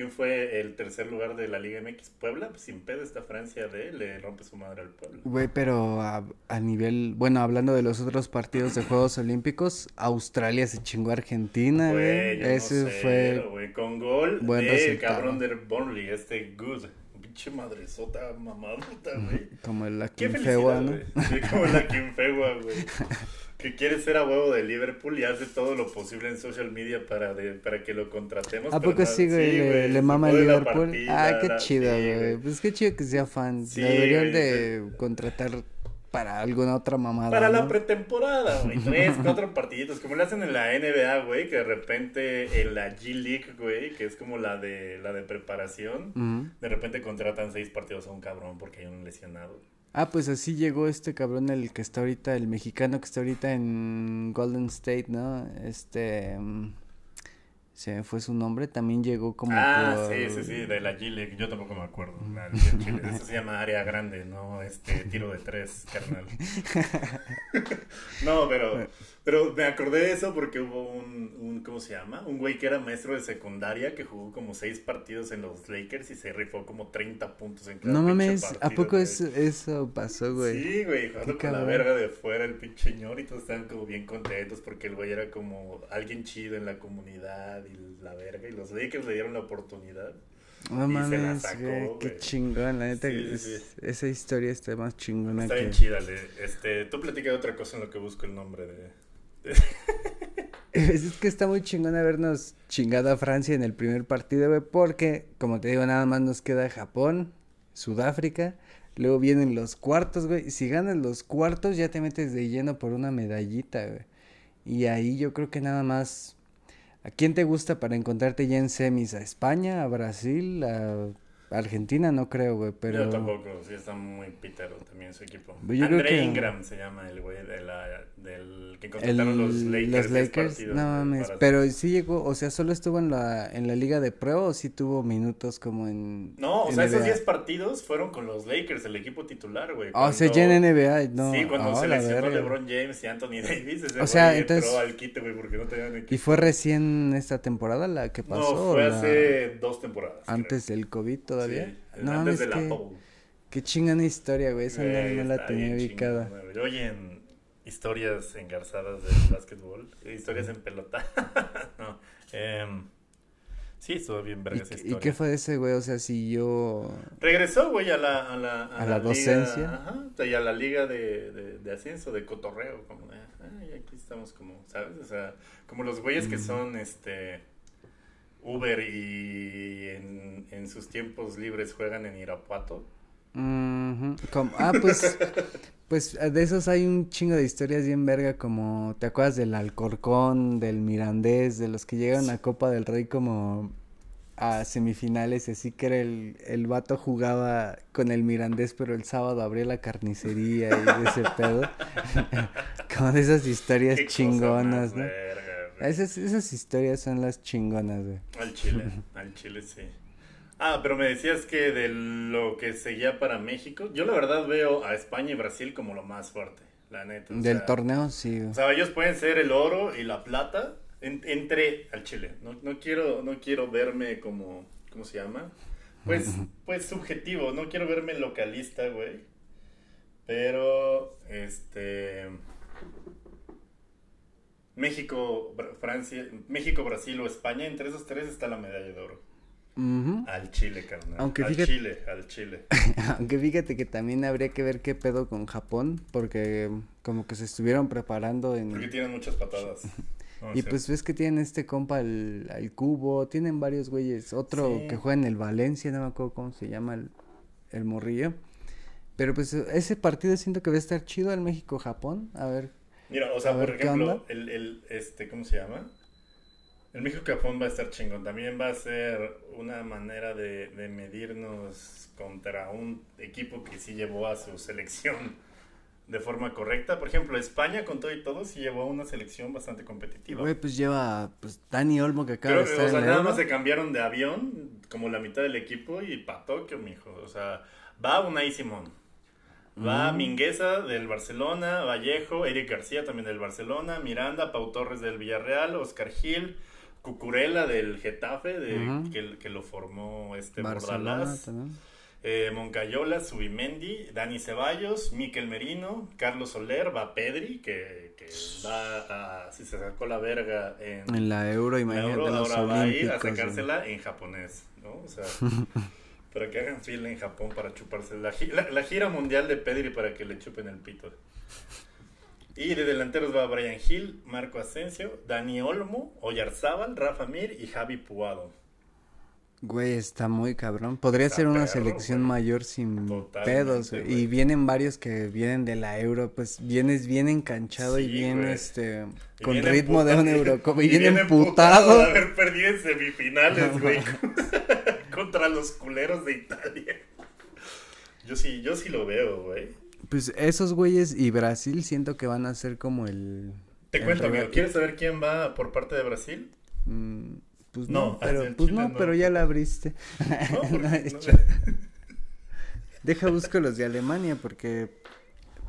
¿Quién fue el tercer lugar de la Liga MX? Puebla, pues, sin pedo esta Francia de le rompe su madre al Puebla. Güey, pero a, nivel, bueno, hablando de los otros partidos de Juegos Olímpicos, Australia se chingó a Argentina, güey. Ese fue güey, con gol de cabrón del Burnley, este Good. Pinche madresota mamadota, güey. Como el Akinfewa, ¿no? Sí, como el Akinfewa, güey. que quiere ser a huevo de Liverpool y hace todo lo posible en social media para, de, para que lo contratemos. ¿A poco sí, güey? le, mama el Liverpool. ah, qué chido, güey. Pues qué chido que sea fan. Deberían de contratar para alguna otra mamada. Para la pretemporada, güey. Tres, cuatro partiditos. Como lo hacen en la NBA, güey. Que de repente en la G League, güey. Que es como la de, la de preparación. De repente contratan seis partidos a un cabrón porque hay un lesionado. Ah, pues así llegó este cabrón, el que está ahorita, el mexicano que está ahorita en Golden State, ¿no? Este. Mm, se me fue su nombre, también llegó como. Ah, sí, sí, sí, de la G-League, yo tampoco me acuerdo. Eso se llama área grande, no este tiro de tres, carnal. no, pero, pero me acordé de eso porque hubo un, un, ¿cómo se llama? Un güey que era maestro de secundaria que jugó como seis partidos en los Lakers y se rifó como 30 puntos en cada No mames, ¿a poco eso, eso pasó, güey? Sí, güey, jugando con la verga de fuera el pinche señor y todos estaban como bien contentos porque el güey era como alguien chido en la comunidad la verga. Y los Lakers le dieron la oportunidad. No mames, qué chingón, la neta. Esa historia está más chingona. Está bien chida. este, tú platicas de otra cosa en lo que busco el nombre de. es que está muy chingona vernos chingado a Francia en el primer partido, güey, porque, como te digo, nada más nos queda Japón, Sudáfrica, luego vienen los cuartos, güey, si ganas los cuartos ya te metes de lleno por una medallita, güey, y ahí yo creo que nada más ¿A quién te gusta para encontrarte ya en semis? ¿A España? ¿A Brasil? ¿A Argentina? No creo, güey, pero... Yo tampoco, sí está muy pitero también su equipo. André Ingram se llama el güey de la, del que contrataron los Lakers. Los Lakers, no mames, pero sí llegó, o sea, ¿solo estuvo en la, en la liga de prueba o sí tuvo minutos como en... No, o sea, esos 10 partidos fueron con los Lakers, el equipo titular, güey. Ah, o sea, ya en NBA, no. Sí, cuando oh, seleccionó LeBron James y Anthony Davis, ese o sea, entonces... entró al quite, güey, porque no tenían equipo. ¿Y fue recién esta temporada la que pasó? No, fue hace dos temporadas. ¿Antes del COVID todavía? no, antes de la Qué chingada historia, güey, esa no, la tenía ubicada. Oye, historias engarzadas del básquetbol, historias en pelota. no, eh, sí, estuvo bien verga esa historia. ¿Y qué fue de ese güey? O sea, si yo... Regresó, güey, a la... A la, a, la, docencia. ajá, y a la liga de, de, de ascenso, de cotorreo, como de, ay, aquí estamos como, ¿sabes? O sea, como los güeyes que mm. son, este... Uber y en, en sus tiempos libres juegan en Irapuato. Ah, pues Pues eh, de esos hay un chingo de historias bien verga, como te acuerdas del Alcorcón, del Mirandés, de los que llegan a Copa del Rey como a semifinales, así que era el, el vato jugaba con el Mirandés, pero el sábado abría la carnicería y ese pedo. como de esas historias chingonas, ¿no? esas, esas historias son las chingonas, güey. Al chile, al chile sí. Ah, pero me decías que de lo que seguía para México, yo la verdad veo a España y Brasil como lo más fuerte, la neta. Del torneo, sí. O sea, ellos pueden ser el oro y la plata entre al Chile. No, no, quiero, no quiero verme como, ¿cómo se llama? Pues, pues subjetivo, no quiero verme localista, güey. Pero, este... México, Francia, México, Brasil o España, entre esos tres está la medalla de oro. Al Chile, carnal. Aunque al Chile, al Chile. Aunque fíjate que también habría que ver qué pedo con Japón, porque como que se estuvieron preparando en... Porque tienen muchas patadas. y pues ves que tienen este compa el, cubo, tienen varios güeyes, otro que juega en el Valencia, no me acuerdo cómo se llama el, el morrillo. Pero pues ese partido siento que va a estar chido al México-Japón, a ver. Mira, o sea, por ejemplo, el, el, este, ¿cómo se llama? El México-Japón va a estar chingón. También va a ser una manera de, medirnos contra un equipo que sí llevó a su selección de forma correcta. Por ejemplo, España, con todo y todo, sí llevó a una selección bastante competitiva. Güey, pues lleva pues Dani Olmo que acaba de estar O sea, nada más se cambiaron de avión, como la mitad del equipo, y pa' Tokio, mijo. O sea, va Unai Simón. Va mm. Mingueza del Barcelona, Vallejo, Eric García también del Barcelona, Miranda, Pau Torres del Villarreal, Oscar Gil, Cucurella del Getafe, de, que, que, lo formó este Bordalás. Eh, Moncayola, Subimendi, Dani Ceballos, Miquel Merino, Carlos Soler, va Pedri, que, que va a, si se sacó la verga en, en la Euro, imagínate. ahora va a ir a sacársela en japonés, ¿no? O sea, para que hagan fila en Japón para chuparse la, la, la, gira mundial de Pedri para que le chupen el pito. Y de delanteros va Brian Hill, Marco Asensio, Dani Olmo, Oyarzábal, Rafa Mir y Javi Puado. Güey, está muy cabrón. Podría ser una selección mayor sin pedos, Y vienen varios que vienen de la Euro, pues vienes bien enganchado y bien, este, con ritmo de un Eurocopa. Y, y bien emputado. de haber perdido en semifinales, güey. contra los culeros de Italia. Yo sí, yo sí lo veo, güey. Pues esos güeyes y Brasil siento que van a ser como el... Te cuento, amigo. ¿Quieres saber quién va por parte de Brasil? Mm, pues no, pero, pues no, pero ya la abriste. Deja busco los de Alemania porque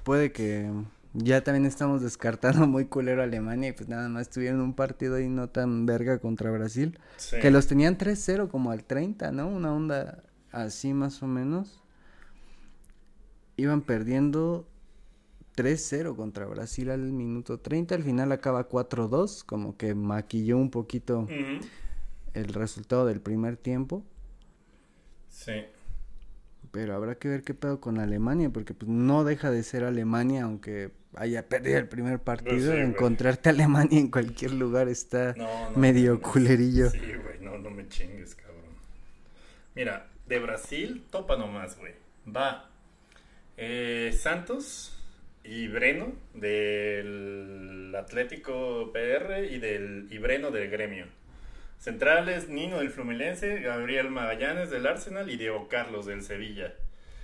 puede que ya también estamos descartando muy culero a Alemania y pues nada más tuvieron un partido ahí no tan verga contra Brasil. Que los tenían 3-0 como al 30, ¿no? Una onda así más o menos. Iban perdiendo 3-0 contra Brasil al minuto 30. Al final acaba 4-2, como que maquilló un poquito el resultado del primer tiempo. Sí. Pero habrá que ver qué pedo con Alemania, porque pues no deja de ser Alemania, aunque haya perdido el primer partido. encontrarte a Alemania en cualquier lugar está medio culerillo. Sí, güey, no, no me chingues, cabrón. Mira, de Brasil, topa nomás, güey. Va eh, Santos y Breno del Atlético PR y del y Breno del Gremio. Centrales, Nino del Fluminense, Gabriel Magallanes del Arsenal y Diego Carlos del Sevilla.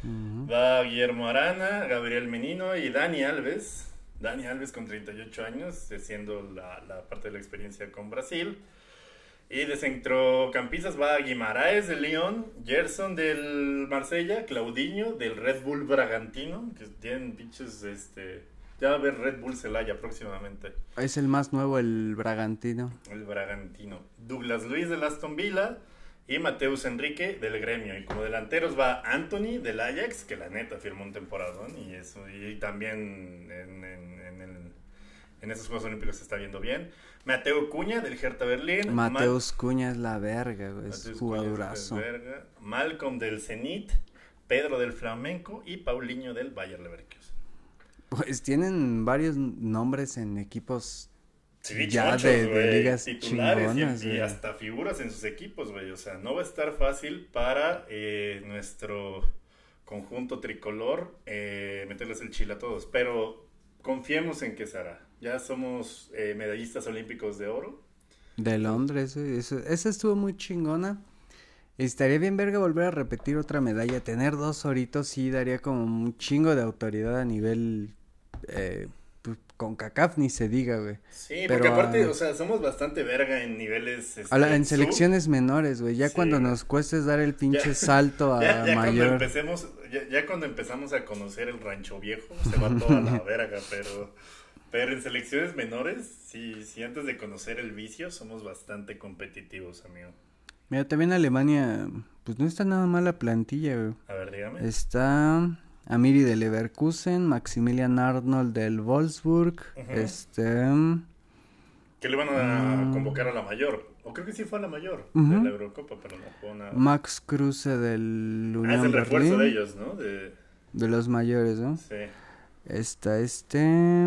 Va Guillermo Arana, Gabriel Menino y Dani Alves. Dani Alves con 38 años, siendo la, la parte de la experiencia con Brasil. Y de centrocampistas va Guimaraes del Lyon, Gerson del Marsella, Claudinho del Red Bull Bragantino, que tienen pinches este, ya va a haber Red Bull Celaya próximamente. Es el más nuevo, el Bragantino. El Bragantino. Douglas Luis del Aston Villa y Mateus Enrique del Gremio. Y como delanteros va Anthony del Ajax, que la neta firmó un temporadón. Y, eso, y también en, en, en, esos Juegos Olímpicos se está viendo bien. Mateo Cuña del Hertha Berlín. Mateus Cuña es la verga, güey. Es jugadorazo. Malcolm del Zenit. Pedro del Flamenco y Paulinho del Bayer Leverkusen. Pues tienen varios nombres en equipos ya de, ligas titulares y, hasta figuras en sus equipos, güey. O sea, no va a estar fácil para eh, nuestro conjunto tricolor eh, meterles el chile a todos. Pero confiemos en que se hará. Ya somos eh, medallistas olímpicos de oro. De Londres, eso, esa estuvo muy chingona. Estaría bien verga volver a repetir otra medalla. Tener dos oritos sí daría como un chingo de autoridad a nivel eh, pues, con CACAF ni se diga, güey. Sí, porque aparte, o sea, somos bastante verga en niveles... Este, en selecciones menores, güey, ya cuando nos cuestes dar el pinche salto a ya, mayor... Cuando empecemos, ya, cuando empezamos a conocer el rancho viejo, se va toda la verga, pero... Pero en selecciones menores, sí, sí, antes de conocer el vicio, somos bastante competitivos, amigo. Mira, también Alemania, pues no está nada mal la plantilla, güey. A ver, dígame. Está Amiri de Leverkusen, Maximilian Arnold del Wolfsburg, este... Que le van a mm. convocar a la mayor. O creo que sí fue a la mayor de la Eurocopa, pero no fue nada. Max Kruse del Unión Ah, es el refuerzo de ellos, ¿no? De... de los mayores, ¿no? Sí. Está este...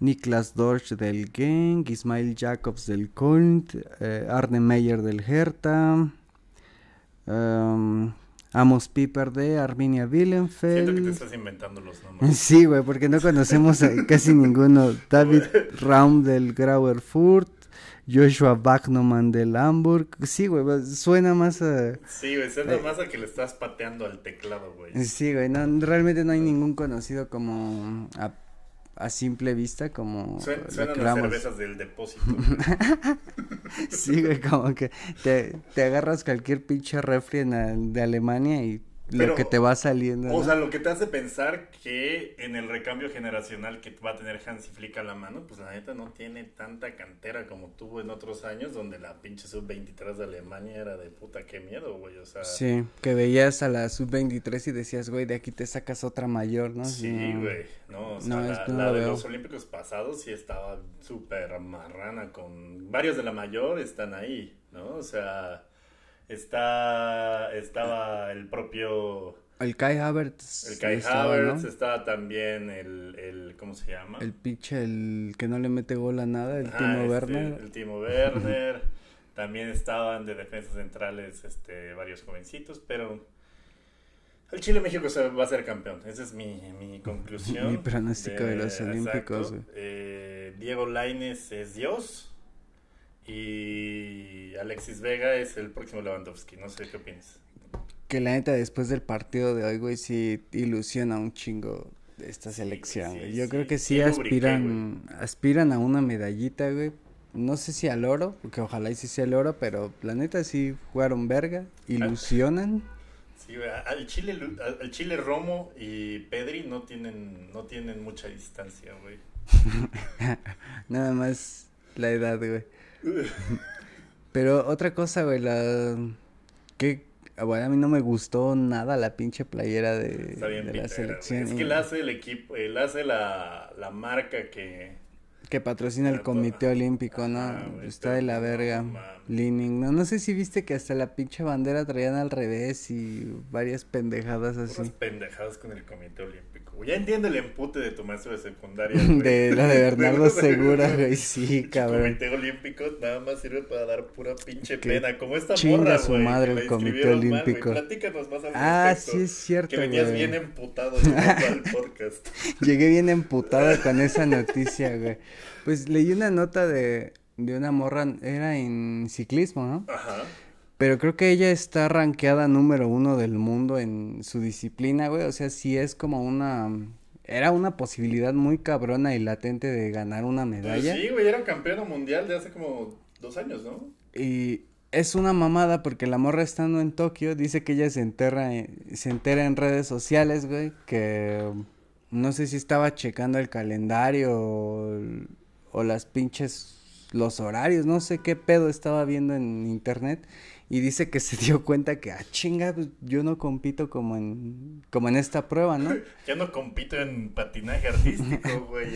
Niklas Dorsch del Genk, Ismail Jacobs del Köln, eh, Arne Meyer del Hertha, um, Amos Piper de Arminia Willenfeld. Siento que te estás inventando los nombres. Sí, güey, porque no conocemos casi ninguno. David Raum del Grauer Furt, Joshua Bachnoman del Hamburg. Sí, güey, suena más a... Sí, güey, suena eh, más a que le estás pateando al teclado, güey. Sí, güey, no, realmente no hay ningún conocido como a simple vista como suenan las cervezas del depósito. sí, güey, como que te, te agarras cualquier pinche refri de Alemania y lo que te va saliendo. O sea, lo que te hace pensar que en el recambio generacional que va a tener Hansi Flick a la mano, pues la neta no tiene tanta cantera como tuvo en otros años, donde la pinche sub-23 de Alemania era de puta, qué miedo, güey, o sea. Sí, que veías a la sub-23 y decías, güey, de aquí te sacas otra mayor, ¿no? Sí, güey, no, o sea, la, de los Olímpicos pasados sí estaba súper marrana con... Varios de la mayor están ahí, ¿no? O sea Está, estaba el propio... El Kai Havertz. El Kai Havertz, estaba también el, el, ¿cómo se llama? El pitch, el que no le mete gol a nada, el Timo este, Werner. El, Timo Werner. También estaban de defensas centrales este, varios jovencitos, pero el Chile México se va a ser campeón. Esa es mi, mi conclusión. mi pronóstico de, los Olímpicos. Eh, Diego Laines es Dios y Alexis Vega es el próximo Lewandowski. No sé qué opinas. Que la neta, después del partido de hoy, güey, sí ilusiona un chingo esta selección. Yo creo que sí, aspiran, aspiran a una medallita, güey. No sé si al oro, porque ojalá y sí sea el oro, pero la neta sí jugaron verga, ilusionan. Sí, güey, al Chile, al Chile Romo y Pedri no tienen, no tienen mucha distancia, güey. Nada más la edad, güey. Pero otra cosa, güey, la... ¿Qué, Ah, bueno, a mí no me gustó nada la pinche playera de, la selección. Es que la hace el equipo, él hace la, la marca que... Que patrocina el Comité Olímpico, ¿no? Está de la verga. Leaning, no, no sé si viste que hasta la pinche bandera traían al revés y varias pendejadas así. Unas pendejadas con el Comité Olímpico. Ya entiendo el empute de tu maestro de secundaria. de la de Bernardo Segura, güey, sí, cabrón. El Comité Olímpico nada más sirve para dar pura pinche pena. Como esta morra, su madre el Comité Olímpico. Platícanos más al Ah, sí es cierto, Que venías bien emputado al podcast. Llegué bien emputado con esa noticia, güey. Pues leí una nota de de una morra, era en ciclismo, ¿no? Ajá. Pero creo que ella está rankeada número uno del mundo en su disciplina, güey. O sea, sí es como una... Era una posibilidad muy cabrona y latente de ganar una pues medalla. sí, güey, era campeona mundial de hace como dos años, ¿no? Y es una mamada porque la morra estando en Tokio dice que ella se enterra, se entera en redes sociales, güey, que no sé si estaba checando el calendario o, o las pinches los horarios, no sé qué pedo estaba viendo en internet y dice que se dio cuenta que, ah, chinga, pues, yo no compito como en, como en esta prueba, ¿no? yo no compito en patinaje artístico, güey.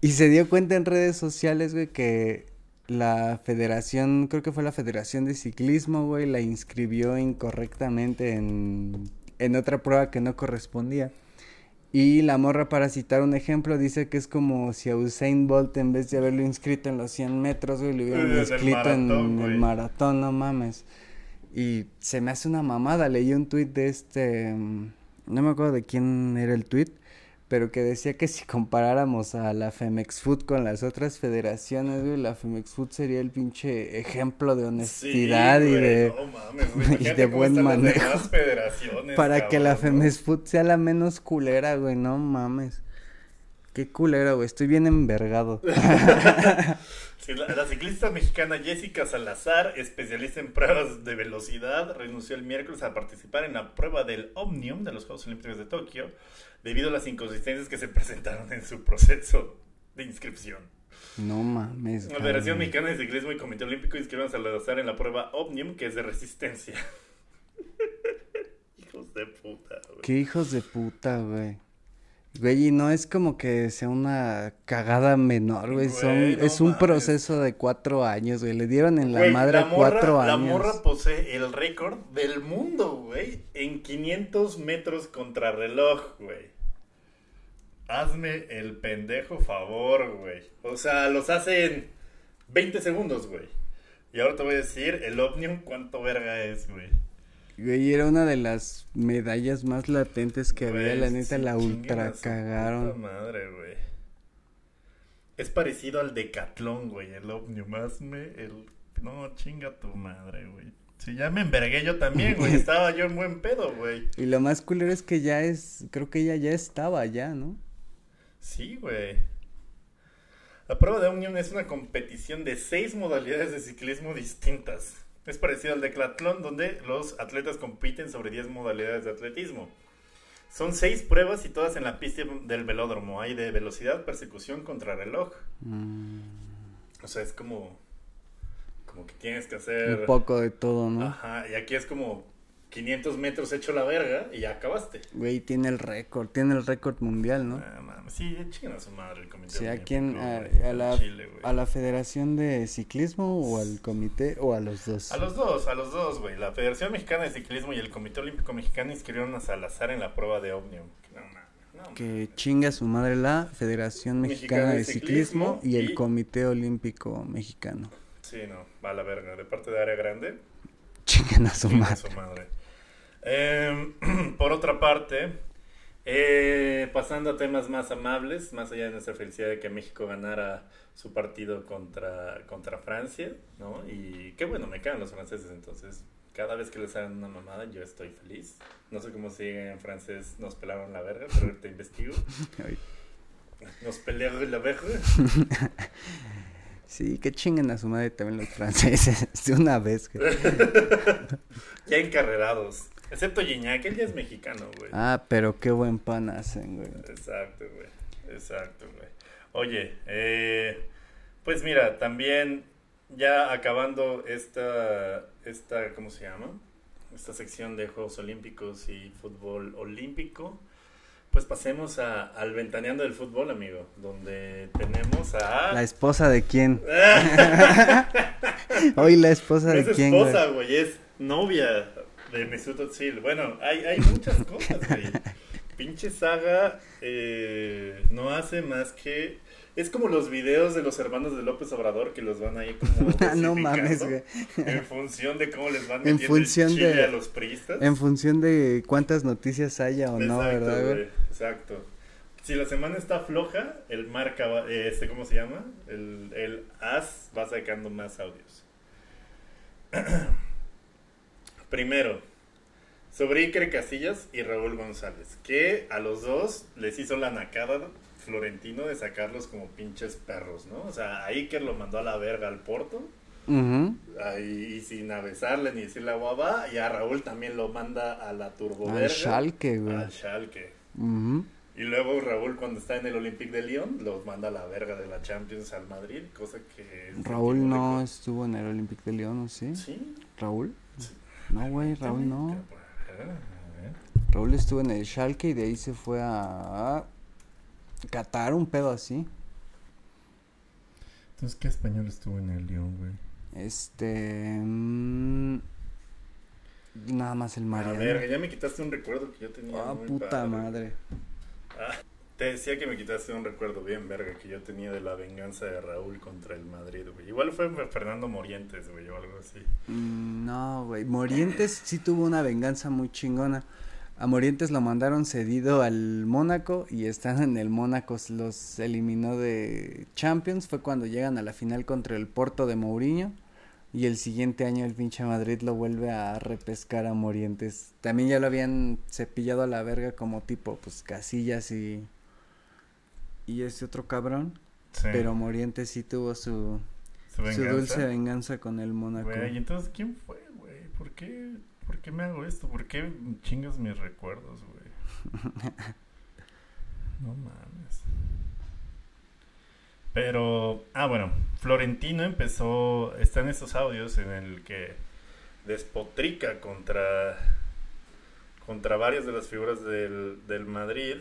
y se dio cuenta en redes sociales, güey, que la federación, creo que fue la federación de ciclismo, güey, la inscribió incorrectamente en, en otra prueba que no correspondía. Y la morra, para citar un ejemplo, dice que es como si a Usain Bolt, en vez de haberlo inscrito en los 100 metros, güey, lo hubieran inscrito en el maratón, no mames. Y se me hace una mamada. Leí un tuit de este. Mm, no me acuerdo de quién era el tuit, pero que decía que si comparáramos a la Femex Food con las otras federaciones, güey, la Femex Food sería el pinche ejemplo de honestidad y de y de buen manejo. Para que la Femex Food sea la menos culera, güey, no mames. Qué culera, güey, estoy bien envergado. la, ciclista mexicana Jessica Salazar, especialista en pruebas de velocidad, renunció el miércoles a participar en la prueba del Omnium de los Juegos Olímpicos de Tokio debido a las inconsistencias que se presentaron en su proceso de inscripción. No mames. La Federación Mexicana de Ciclismo y Comité Olímpico inscribieron a Salazar en la prueba Omnium, que es de resistencia. hijos de puta, güey. Qué hijos de puta, güey. Güey, y no es como que sea una cagada menor, güey. es un proceso de cuatro años, güey. Le dieron en la madre cuatro años. La morra posee el récord del mundo, güey. En 500 metros contra reloj, güey. Hazme el pendejo favor, güey. O sea, los hace en 20 segundos, güey. Y ahora te voy a decir el Omnium cuánto verga es, güey. Güey, era una de las medallas más latentes que había, la neta, la ultra cagaron. madre, güey. Es parecido al Decatlón, güey, el Omnium, hazme el... No, chinga tu madre, güey. Sí, ya me envergué yo también, güey, estaba yo en buen pedo, güey. Y lo más culero es que ya es, creo que ella ya estaba ya, ¿no? Sí, güey. La prueba de Omnium es una competición de seis modalidades de ciclismo distintas. Es parecido al declatlón, donde los atletas compiten sobre 10 modalidades de atletismo. Son seis pruebas y todas en la pista del velódromo. Hay de velocidad, persecución, contrarreloj. Mm. O sea, es como, como que tienes que hacer... Un poco de todo, ¿no? Ajá, y aquí es como 500 metros hecho la verga y ya acabaste. Güey, tiene el récord, tiene el récord mundial, ¿no? Ah, sí, chingan a su madre el comité. Sí, ¿a quién? A, la, ¿A la Federación de Ciclismo o al comité o a los dos? A los dos, a los dos, güey. La Federación Mexicana de Ciclismo y el Comité Olímpico Mexicano inscribieron a Salazar en la prueba de Omnium. No, que chinga su madre la Federación Mexicana, de, Ciclismo, y el Comité Olímpico Mexicano. Sí, no, va a la verga. De parte de área grande. A su madre. su madre. Em, por otra parte, eh, pasando a temas más amables, más allá de nuestra felicidad de que México ganara su partido contra, contra Francia, ¿no? Y qué bueno, me caen los franceses entonces. Cada vez que les hagan una mamada, yo estoy feliz. No sé cómo sigue en francés, nos pelaron la verga, pero ahorita investigo. Nos pelearon la verga. Sí, que chinguen a su madre también los franceses. De una vez, güey. Ya encarrerados. Excepto Gignac, él ya es mexicano, güey. Ah, pero qué buen pan hacen, güey. Exacto, güey. Exacto, güey. Oye, eh, pues mira, también ya acabando esta, esta, ¿cómo se llama? Esta sección de Juegos Olímpicos y fútbol olímpico, pues pasemos a, al ventaneando del fútbol, amigo, donde tenemos a... ¿La esposa de quién? Hoy la esposa de es quién, güey. esposa, güey, es novia de Mesut Özil. Bueno, hay, hay muchas cosas, güey. Pinche saga eh, no hace más que... Es como los videos de los hermanos de López Obrador que los van ahí como... No mames, güey. En función de cómo les van En metiendo el función chile de- a los priistas. En función de cuántas noticias haya o no, Exacto, ¿verdad, güey? güey, Exacto. Si la semana está floja, el marca, va- eh, este, ¿cómo se llama? El, el as va sacando más audios. Primero, sobre Iker Casillas y Raúl González, que a los dos les hizo la nacada Florentino de sacarlos como pinches perros, ¿no? O sea, a Iker lo mandó a la verga al Porto, ahí, y sin avisarle ni decirle a guava, y a Raúl también lo manda a la turboverga. Al Schalke, güey. Al Schalke. Ujú. Y luego Raúl cuando está en el Olympique de Lyon los manda a la verga de la Champions al Madrid, cosa que... Raúl no estuvo en el Olympique de Lyon, ¿o sí? Sí. ¿Raúl? Sí. No, güey, Raúl no. A ver, a ver. Raúl estuvo en el Schalke y de ahí se fue a Qatar, un pedo así. Entonces, ¿qué español estuvo en el Lyon, güey? Este... mm, nada más el A Mariano. ver, ya me quitaste un recuerdo que yo tenía. Ah, puta padre. madre. Ah, te decía que me quitaste un recuerdo bien verga que yo tenía de la venganza de Raúl contra el Madrid, güey. Igual fue Fernando Morientes, güey, o algo así. Mm, No, güey. Morientes sí tuvo una venganza muy chingona. A Morientes lo mandaron cedido al Mónaco y estando en el Mónaco los eliminó de Champions. Fue cuando llegan a la final contra el Porto de Mourinho. Y el siguiente año el pinche Madrid lo vuelve a repescar a Morientes. También ya lo habían cepillado a la verga como tipo, pues Casillas y. Y ese otro cabrón. Sí. Pero Morientes sí tuvo su, ¿Su dulce venganza con el Mónaco. Güey, entonces, ¿quién fue, güey? ¿Por qué, ¿Por qué me hago esto? ¿Por qué chingas mis recuerdos, güey? No mames. Pero, ah, bueno, Florentino empezó, está en estos audios en el que despotrica contra, contra varias de las figuras del, del Madrid.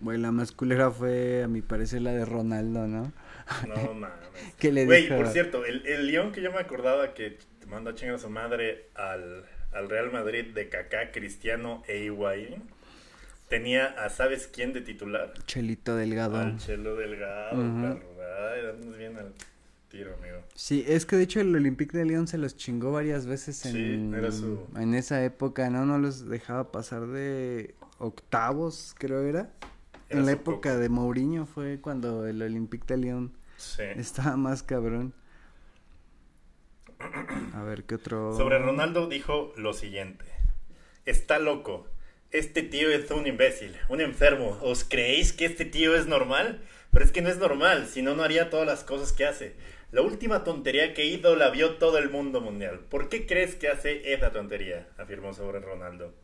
Güey, la más culera fue, a mi parecer, la de Ronaldo, ¿no? No mames. Que le Güey, dijo? por cierto, el, el León que yo me acordaba que manda a chingar a su madre al, al Real Madrid de Kaká, Cristiano e Higuaín, tenía a ¿sabes quién de titular? Chelito Delgado. Al Chelo Delgado, Ujú. perro. Ay, bien al tiro, amigo. Sí, es que de hecho el Olympique de Lyon se los chingó varias veces en, Sí, era su- en esa época, ¿no? No los dejaba pasar de octavos, creo era. Era en la época de Mourinho fue cuando el Olympique de Lyon Sí. estaba más cabrón. A ver, ¿qué otro? Sobre Ronaldo dijo lo siguiente. Está loco. Este tío es un imbécil, un enfermo. ¿Os creéis que este tío es normal? Pero es que no es normal, si no, no haría todas las cosas que hace. La última tontería que hizo la vio todo el mundo mundial. ¿Por qué crees que hace esa tontería? Afirmó sobre Ronaldo.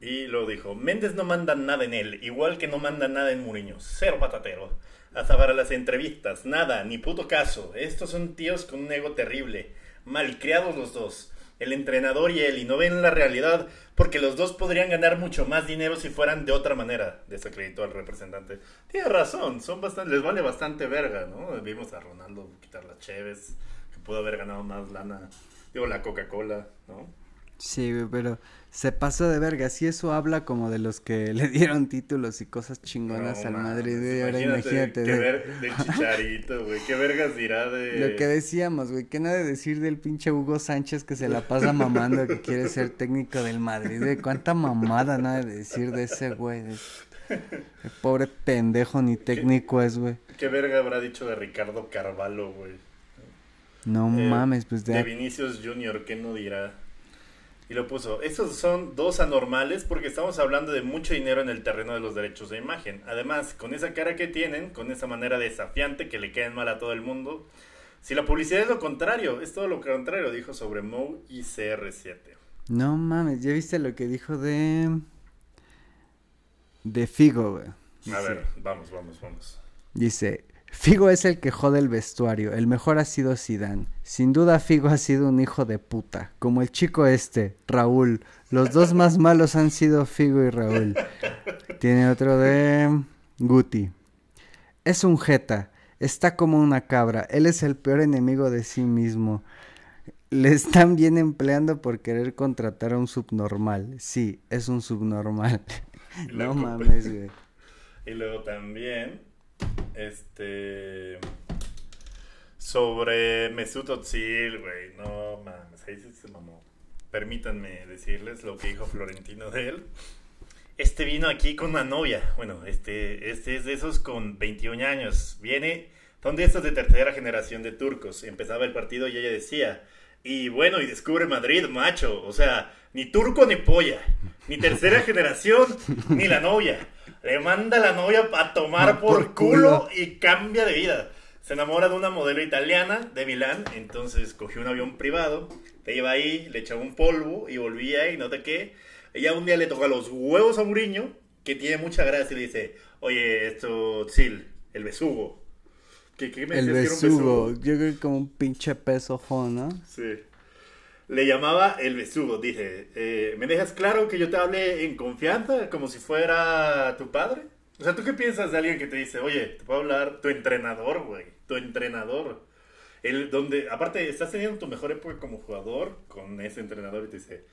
Y lo dijo, Méndez no manda nada en él, igual que no manda nada en Mourinho. Cero patatero. Hasta para las entrevistas, nada, ni puto caso. Estos son tíos con un ego terrible. Malcriados los dos. El entrenador y él, y no ven la realidad, porque los dos podrían ganar mucho más dinero si fueran de otra manera, desacreditó al representante. Tiene razón, son bastante, les vale bastante verga, ¿no? Vimos a Ronaldo quitar las cheves, que pudo haber ganado más lana, digo, la Coca-Cola, ¿no? Sí, güey, pero se pasó de verga. Si eso habla como de los que le dieron títulos y cosas chingonas al Madrid, güey. Ahora imagínate. Qué ver, del chicharito, güey. Qué vergas dirá de. Lo que decíamos, güey. ¿Qué nada de decir del pinche Hugo Sánchez que se la pasa mamando que quiere ser técnico del Madrid, güey? Cuánta mamada nada de decir de ese güey. El pobre pendejo ni técnico es, güey. ¿Qué verga habrá dicho de Ricardo Carvalho, güey? No eh, mames, pues de... De Vinicius Junior, ¿qué no dirá? Y lo puso, estos son dos anormales porque estamos hablando de mucho dinero en el terreno de los derechos de imagen. Además, con esa cara que tienen, con esa manera desafiante que le queden mal a todo el mundo, si la publicidad es lo contrario, es todo lo contrario, dijo sobre Mo y CR7. No mames, ¿ya viste lo que dijo de... de Figo, güey? A ver, vamos, vamos, vamos. Dice, Figo es el que jode el vestuario, el mejor ha sido Zidane. Sin duda Figo ha sido un hijo de puta, como el chico este, Raúl. Los dos más malos han sido Figo y Raúl. Tiene otro de Guti. Es un jeta, está como una cabra, él es el peor enemigo de sí mismo. Le están bien empleando por querer contratar a un subnormal. Sí, es un subnormal. no mames, güey. Y luego también este. Sobre Mesut Özil, güey. No mames, ahí se mamó. Permítanme decirles lo que dijo Florentino de él. Este vino aquí con una novia. Bueno, este, este es de esos con 21 años. Viene, son de estos de tercera generación de turcos. Empezaba el partido y ella decía, y bueno, y descubre Madrid, macho. O sea, ni turco ni polla. Ni tercera generación, ni la novia le manda a la novia a tomar por, culo, y cambia de vida. Se enamora de una modelo italiana de Milán, entonces cogió un avión privado, te iba ahí, le echaba un polvo y volvía y no te qué. Ella un día le toca los huevos a Muriño, que tiene mucha gracia, y le dice, oye, esto, Sil, el besugo. ¿Qué, qué me el besugo, yo creo que como un pinche peso, ¿no? Sí le llamaba el besugo. Dice, eh, ¿me dejas claro que yo te hable en confianza como si fuera tu padre? O sea, ¿tú qué piensas de alguien que te dice, oye, te puedo hablar tu entrenador, güey? Tu entrenador. El, donde, aparte, estás teniendo tu mejor época como jugador con ese entrenador y te dice,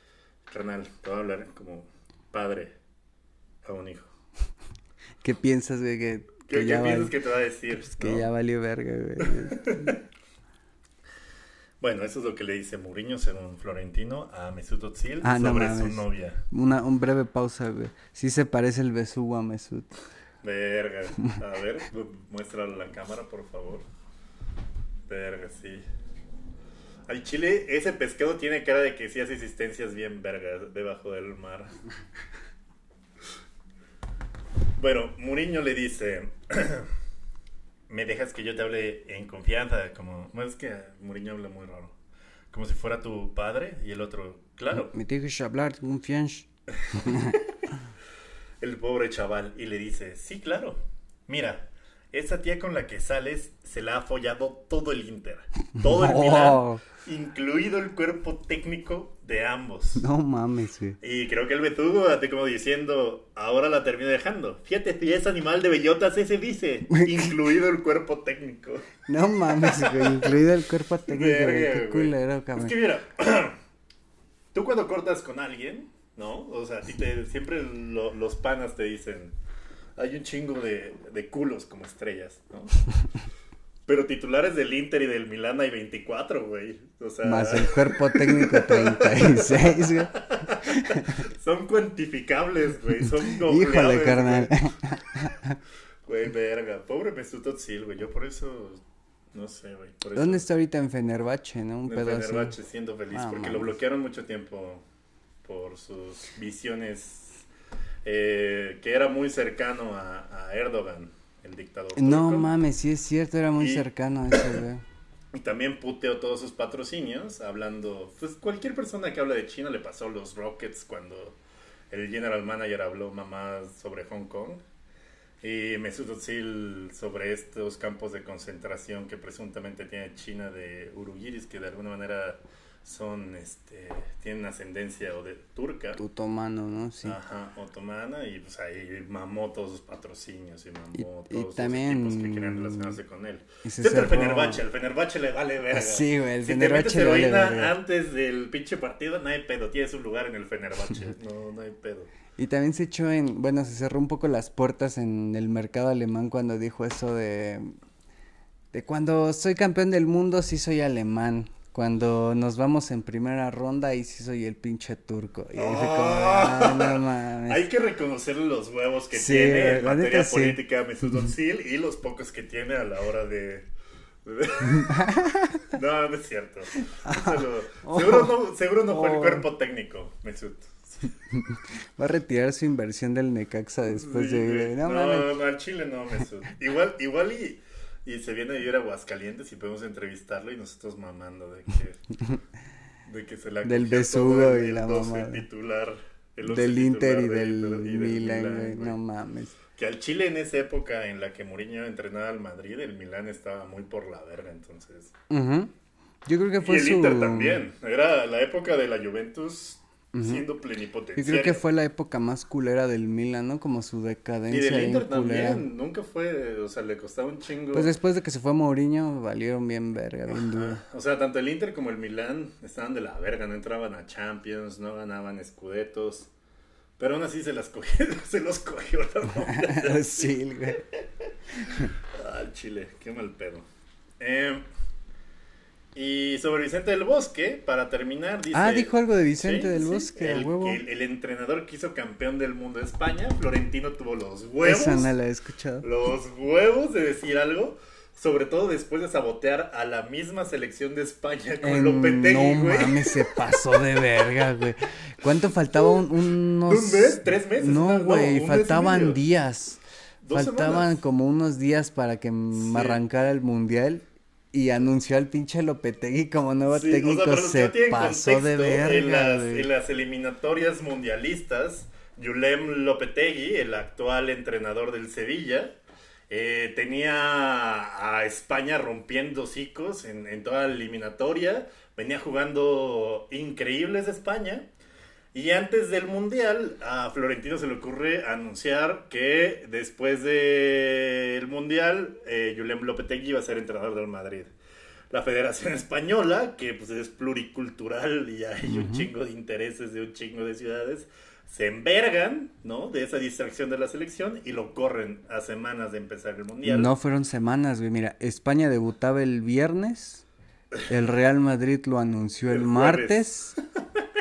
carnal, te puedo hablar como padre a un hijo. ¿Qué piensas, de Que, ¿Qué, piensas que te va a decir? Pues que ya valió verga, güey. Bueno, eso es lo que le dice Mourinho, ser un florentino, a Mesut Özil ah, sobre su novia. Una un breve pausa, güey. Sí se parece el besugo a Mesut. Verga. A ver, muéstralo a la cámara, por favor. Verga, sí. Al chile, ese pescado tiene cara de que sí hace existencias bien vergas debajo del mar. Bueno, Mourinho le dice... me dejas que yo te hable en confianza, como, no es que Mourinho habla muy raro, como si fuera tu padre y el otro, claro. Me dejas hablar en confianza. el pobre chaval y le dice, sí, claro, mira, esa tía con la que sales se la ha follado todo el Inter, todo el Milan, incluido el cuerpo técnico de ambos. No mames, güey. Y creo que el Betugo, como diciendo, ahora la termino dejando. Fíjate si es animal de bellotas ese dice, incluido el cuerpo técnico. No mames, güey, incluido el cuerpo técnico, Qué culero, cabrón. Es que mira, tú cuando cortas con alguien, ¿no? O sea, te, siempre los panas te dicen, hay un chingo de, de culos como estrellas, ¿no? Pero titulares del Inter y del Milan hay 24, güey. O sea... Más el cuerpo técnico 36, güey. Son cuantificables, güey. Son Híjole, carnal. Güey, verga. Pobre Mesut Özil, güey. Yo por eso... No sé, güey. ¿Dónde está ahorita en Fenerbahce, no? Un en Fenerbahce siendo feliz. Ah, porque lo bloquearon mucho tiempo por sus visiones... Eh, que era muy cercano a Erdogan el dictador. No mames, sí es cierto, era muy cercano a güey. Y también puteó todos sus patrocinios, hablando, pues cualquier persona que habla de China le pasó los Rockets cuando el general manager habló mamás sobre Hong Kong. Y Mesut Özil sobre estos campos de concentración que presuntamente tiene China de Uruguiris, que de alguna manera son, este, tienen ascendencia o de turca. Otomano, ¿no? Sí. Ajá, otomana y pues ahí mamó todos sus patrocinios y mamó Y- y todos los equipos que querían relacionarse con él. Y se Excepto el Fenerbahce, el Fenerbahce le vale verga. Sí, güey, el si Fenerbahce te metes le vale verga. antes del pinche partido, no hay pedo, tienes un lugar en el Fenerbahce, no, no hay pedo. Y también se echó en, bueno, se cerró un poco las puertas en el mercado alemán cuando dijo eso de, de cuando soy campeón del mundo sí soy alemán, cuando nos vamos en primera ronda ahí sí soy el pinche turco. Y ahí fue como, ah, no mames. Hay que reconocer los huevos que Sí, tiene en materia sí. política Mesut Özil y los pocos que tiene a la hora de... no, no es cierto. Solo- Seguro no, seguro no fue el Oh. cuerpo técnico, Mesut. Va a retirar su inversión del Necaxa después Sí, de, no, no, no, al Chile no, Mesut. Igual, igual y, y se viene a vivir a Aguascalientes y podemos entrevistarlo y nosotros mamando de que, de que se la Del besugo el- y el la 12 mamada. titular. el 11 Del Inter y del, y del Milan, güey. no mames. Que al Chile en esa época en la que Mourinho entrenaba al Madrid, el Milan estaba muy por la verga, entonces. Yo creo que Y fue el su... Inter también. Era la época de la Juventus siendo plenipotenciario. creo que fue la época más culera del Milan, ¿no? Como su Y decadencia del bien Inter también, nunca fue, o sea, le costaba un chingo. Pues después de que se fue Mourinho, valieron bien verga, bien duro. Ajá. O sea, tanto el Inter como el Milan estaban de la verga, no entraban a Champions, no ganaban escudetos. Pero aún así se las cogió, se los cogió la sí, güey. Al Chile, qué mal pedo. Eh, y sobre Vicente del Bosque, para terminar, dice... Ah, dijo algo de Vicente Sí, del Bosque, el, huevo. El, el entrenador que hizo campeón del mundo de España, Florentino, tuvo los huevos. Esa no la he escuchado. Los huevos de decir algo. Sobre todo después de sabotear a la misma selección de España con En- Lopetegui, no güey. mames, se pasó de verga, güey. ¿Cuánto faltaba? Un, unos... ¿Un mes? ¿Tres meses? No, No, güey, faltaban días. Faltaban semanas. como unos días para que Sí. arrancara el mundial y anunció al pinche Lopetegui como nuevo Sí, o sea, técnico. los que se pasó de verga, en las, en las eliminatorias mundialistas, Yulem Lopetegui, el actual entrenador del Sevilla, eh, tenía a España rompiendo hocicos en, en toda la eliminatoria, venía jugando increíbles de España. Y antes del Mundial, a Florentino se le ocurre anunciar que después del Mundial, eh, Julen Lopetegui iba a ser entrenador del Madrid. La Federación Española, que pues es pluricultural y hay un chingo de intereses de un chingo de ciudades, se envergan, ¿no? De esa distracción de la selección y lo corren a semanas de empezar el Mundial. No fueron semanas, güey. Mira, España debutaba el viernes. El Real Madrid lo anunció el, El martes.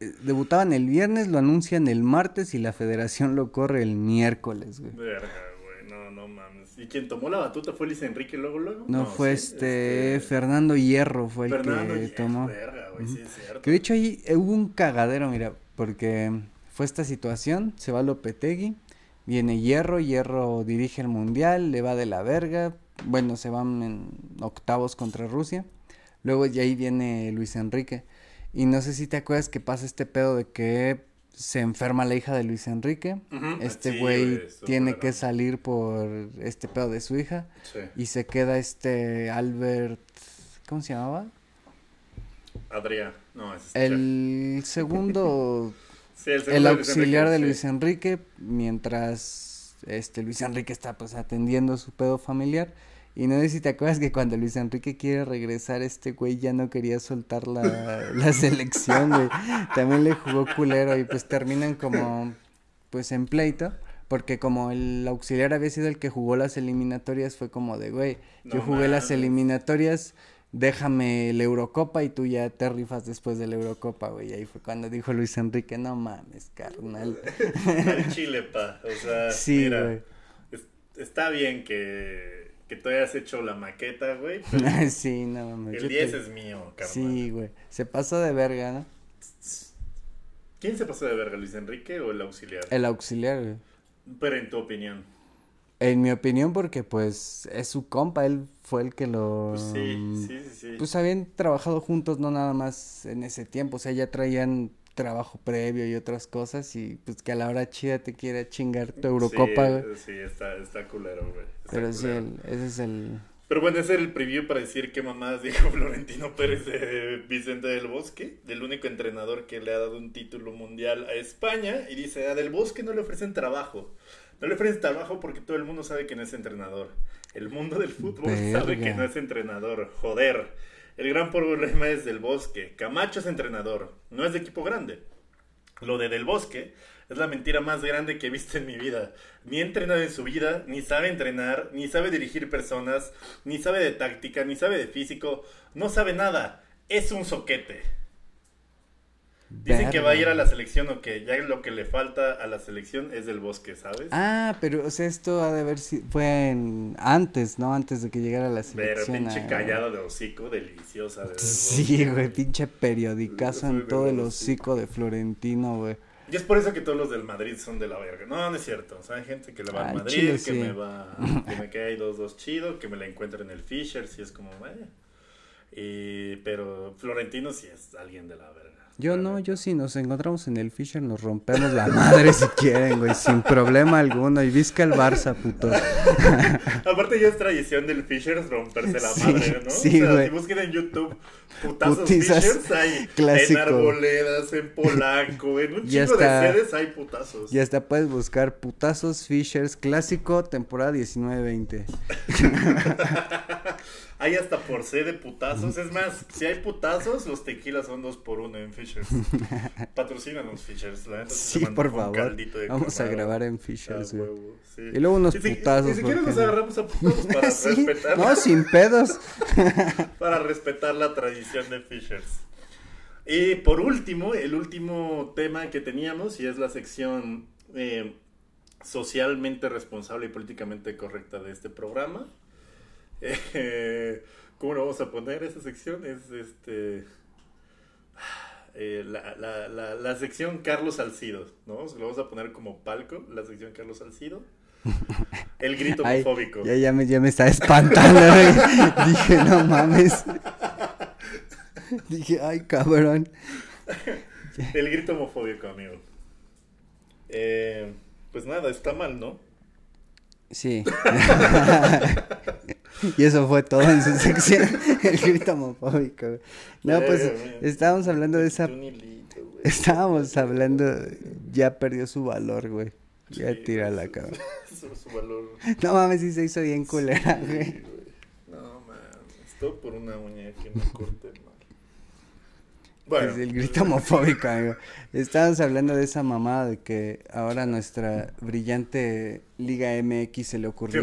Eh, Debutaban el viernes, lo anuncian el martes y la federación lo corre el miércoles, güey. Verga, güey, no, no mames. ¿Y quien tomó la batuta fue Luis Enrique luego, luego? No, fue sí, este, Fernando Hierro fue el que Hierro, tomó. Verga, güey, sí es cierto. Que de hecho ahí eh, hubo un cagadero, mira, porque fue esta situación, se va Lopetegui, viene Hierro, Hierro dirige el mundial, le va de la verga, bueno, se van en octavos contra Rusia, luego ya ahí viene Luis Enrique, y no sé si te acuerdas que pasa este pedo de que se enferma la hija de Luis Enrique, este sí, güey tiene que salir por este pedo de su hija, Sí. y se queda este Albert, ¿cómo se llamaba? Adrián, no, ese es. El segundo, Sí, el, el segundo Luis auxiliar Enrique, de sí. Luis Enrique, mientras este Luis Enrique está pues atendiendo su pedo familiar. Y no sé si te acuerdas que cuando Luis Enrique quiere regresar, este güey ya no quería soltar la, la selección, güey. También le jugó culero y pues terminan como, pues en pleito. Porque como el auxiliar había sido el que jugó las eliminatorias, fue como de, güey, yo jugué las eliminatorias, déjame la Eurocopa y tú ya te rifas después de la Eurocopa, güey. Y ahí fue cuando dijo Luis Enrique, no mames, carnal. Al Chile, pa. O sea, Sí, mira, es- está bien que, que tú hayas hecho la maqueta, güey. sí, no mames. el yo 10 te- es mío, carnal. Sí, güey. Se pasó de verga, ¿no? ¿Quién se pasó de verga, Luis Enrique o el auxiliar? El auxiliar, güey. Pero en tu opinión. En mi opinión, porque pues es su compa, él fue el que lo... Pues sí, sí, sí, sí. Pues habían trabajado juntos, no nada más en ese tiempo, o sea, ya traían trabajo previo y otras cosas y pues que a la hora chida te quiera chingar tu Eurocopa, sí, güey. Sí, está, está culero, güey. Pero sí, el- ese es el... Pero bueno, ese era el preview para decir qué mamadas dijo Florentino Pérez de Vicente del Bosque, del único entrenador que le ha dado un título mundial a España. Y dice, a Del Bosque no le ofrecen trabajo. No le ofrecen trabajo porque todo el mundo sabe que no es entrenador. El mundo del fútbol sabe que no es entrenador. Joder. El gran problema es Del Bosque. Camacho es entrenador. No es de equipo grande. Lo de Del Bosque es la mentira más grande que he visto en mi vida. Ni ha entrenado en su vida, ni sabe entrenar, ni sabe dirigir personas, ni sabe de táctica, ni sabe de físico, no sabe nada. Es un soquete. Dicen que va a ir a la selección o que ya lo que le falta a la selección es del bosque, ¿sabes? Ah, pero o sea, esto ha de haber si fue en, antes, ¿no? Antes de que llegara a la selección. Pero pinche callado de hocico, deliciosa. De sí, güey, pinche periodicazo en todo el hocico de Florentino, güey. Y es por eso que todos los del Madrid son de la verga. No, no es cierto. O sea, hay gente que le va al Madrid, que me va, que me queda ahí dos, dos chido, que me la encuentra en el Fisher, si es como, vaya. Y, pero Florentino sí es alguien de la verga. Yo no, yo sí, nos encontramos en el Fisher, nos rompemos la madre si quieren, güey, sin problema alguno. Y visca el Barça, puto. Aparte ya es tradición del Fisher romperse la madre, ¿no? Sí, o sea, si busquen en YouTube putazos Putizas Fishers hay clásico. en Arboledas, en Polanco, en un chingo de sedes hay putazos. Y hasta puedes buscar putazos Fishers clásico temporada 19-20. Hay hasta por C de putazos. Es más, si hay putazos, los tequilas son dos por uno en Fishers. Patrocínanos, Fishers. La neta sí, por favor. Vamos a grabar en Fishers, güey. Y luego unos putazos. Si, quieres nos agarramos a putazos para respetar. No, sin pedos. para respetar la tradición de Fishers. Y por último, el último tema que teníamos, y es la sección eh, socialmente responsable y políticamente correcta de este programa. Eh, ¿Cómo lo vamos a poner esa sección? Es este. Eh, la, la, la, la, sección Carlos Salcido, ¿no? Lo vamos a poner como palco, la sección Carlos Salcido. El grito homofóbico. Ya, ya, me, ya me está espantando, Dije, no mames. Dije, ay, cabrón. El grito homofóbico, amigo. Eh, pues nada, está mal, ¿no? Sí. y eso fue todo en su sección, el grito homofóbico. No, pues estábamos hablando de esa... Estábamos hablando, ya perdió su valor, güey. Ya tira la cabra. su, valor. No mames, sí se hizo bien culera, güey. No mames, todo por una uña que me corte mal. Bueno. Es el grito homofóbico, amigo. Estábamos hablando de esa mamada de que ahora nuestra brillante Liga MX se le ocurrió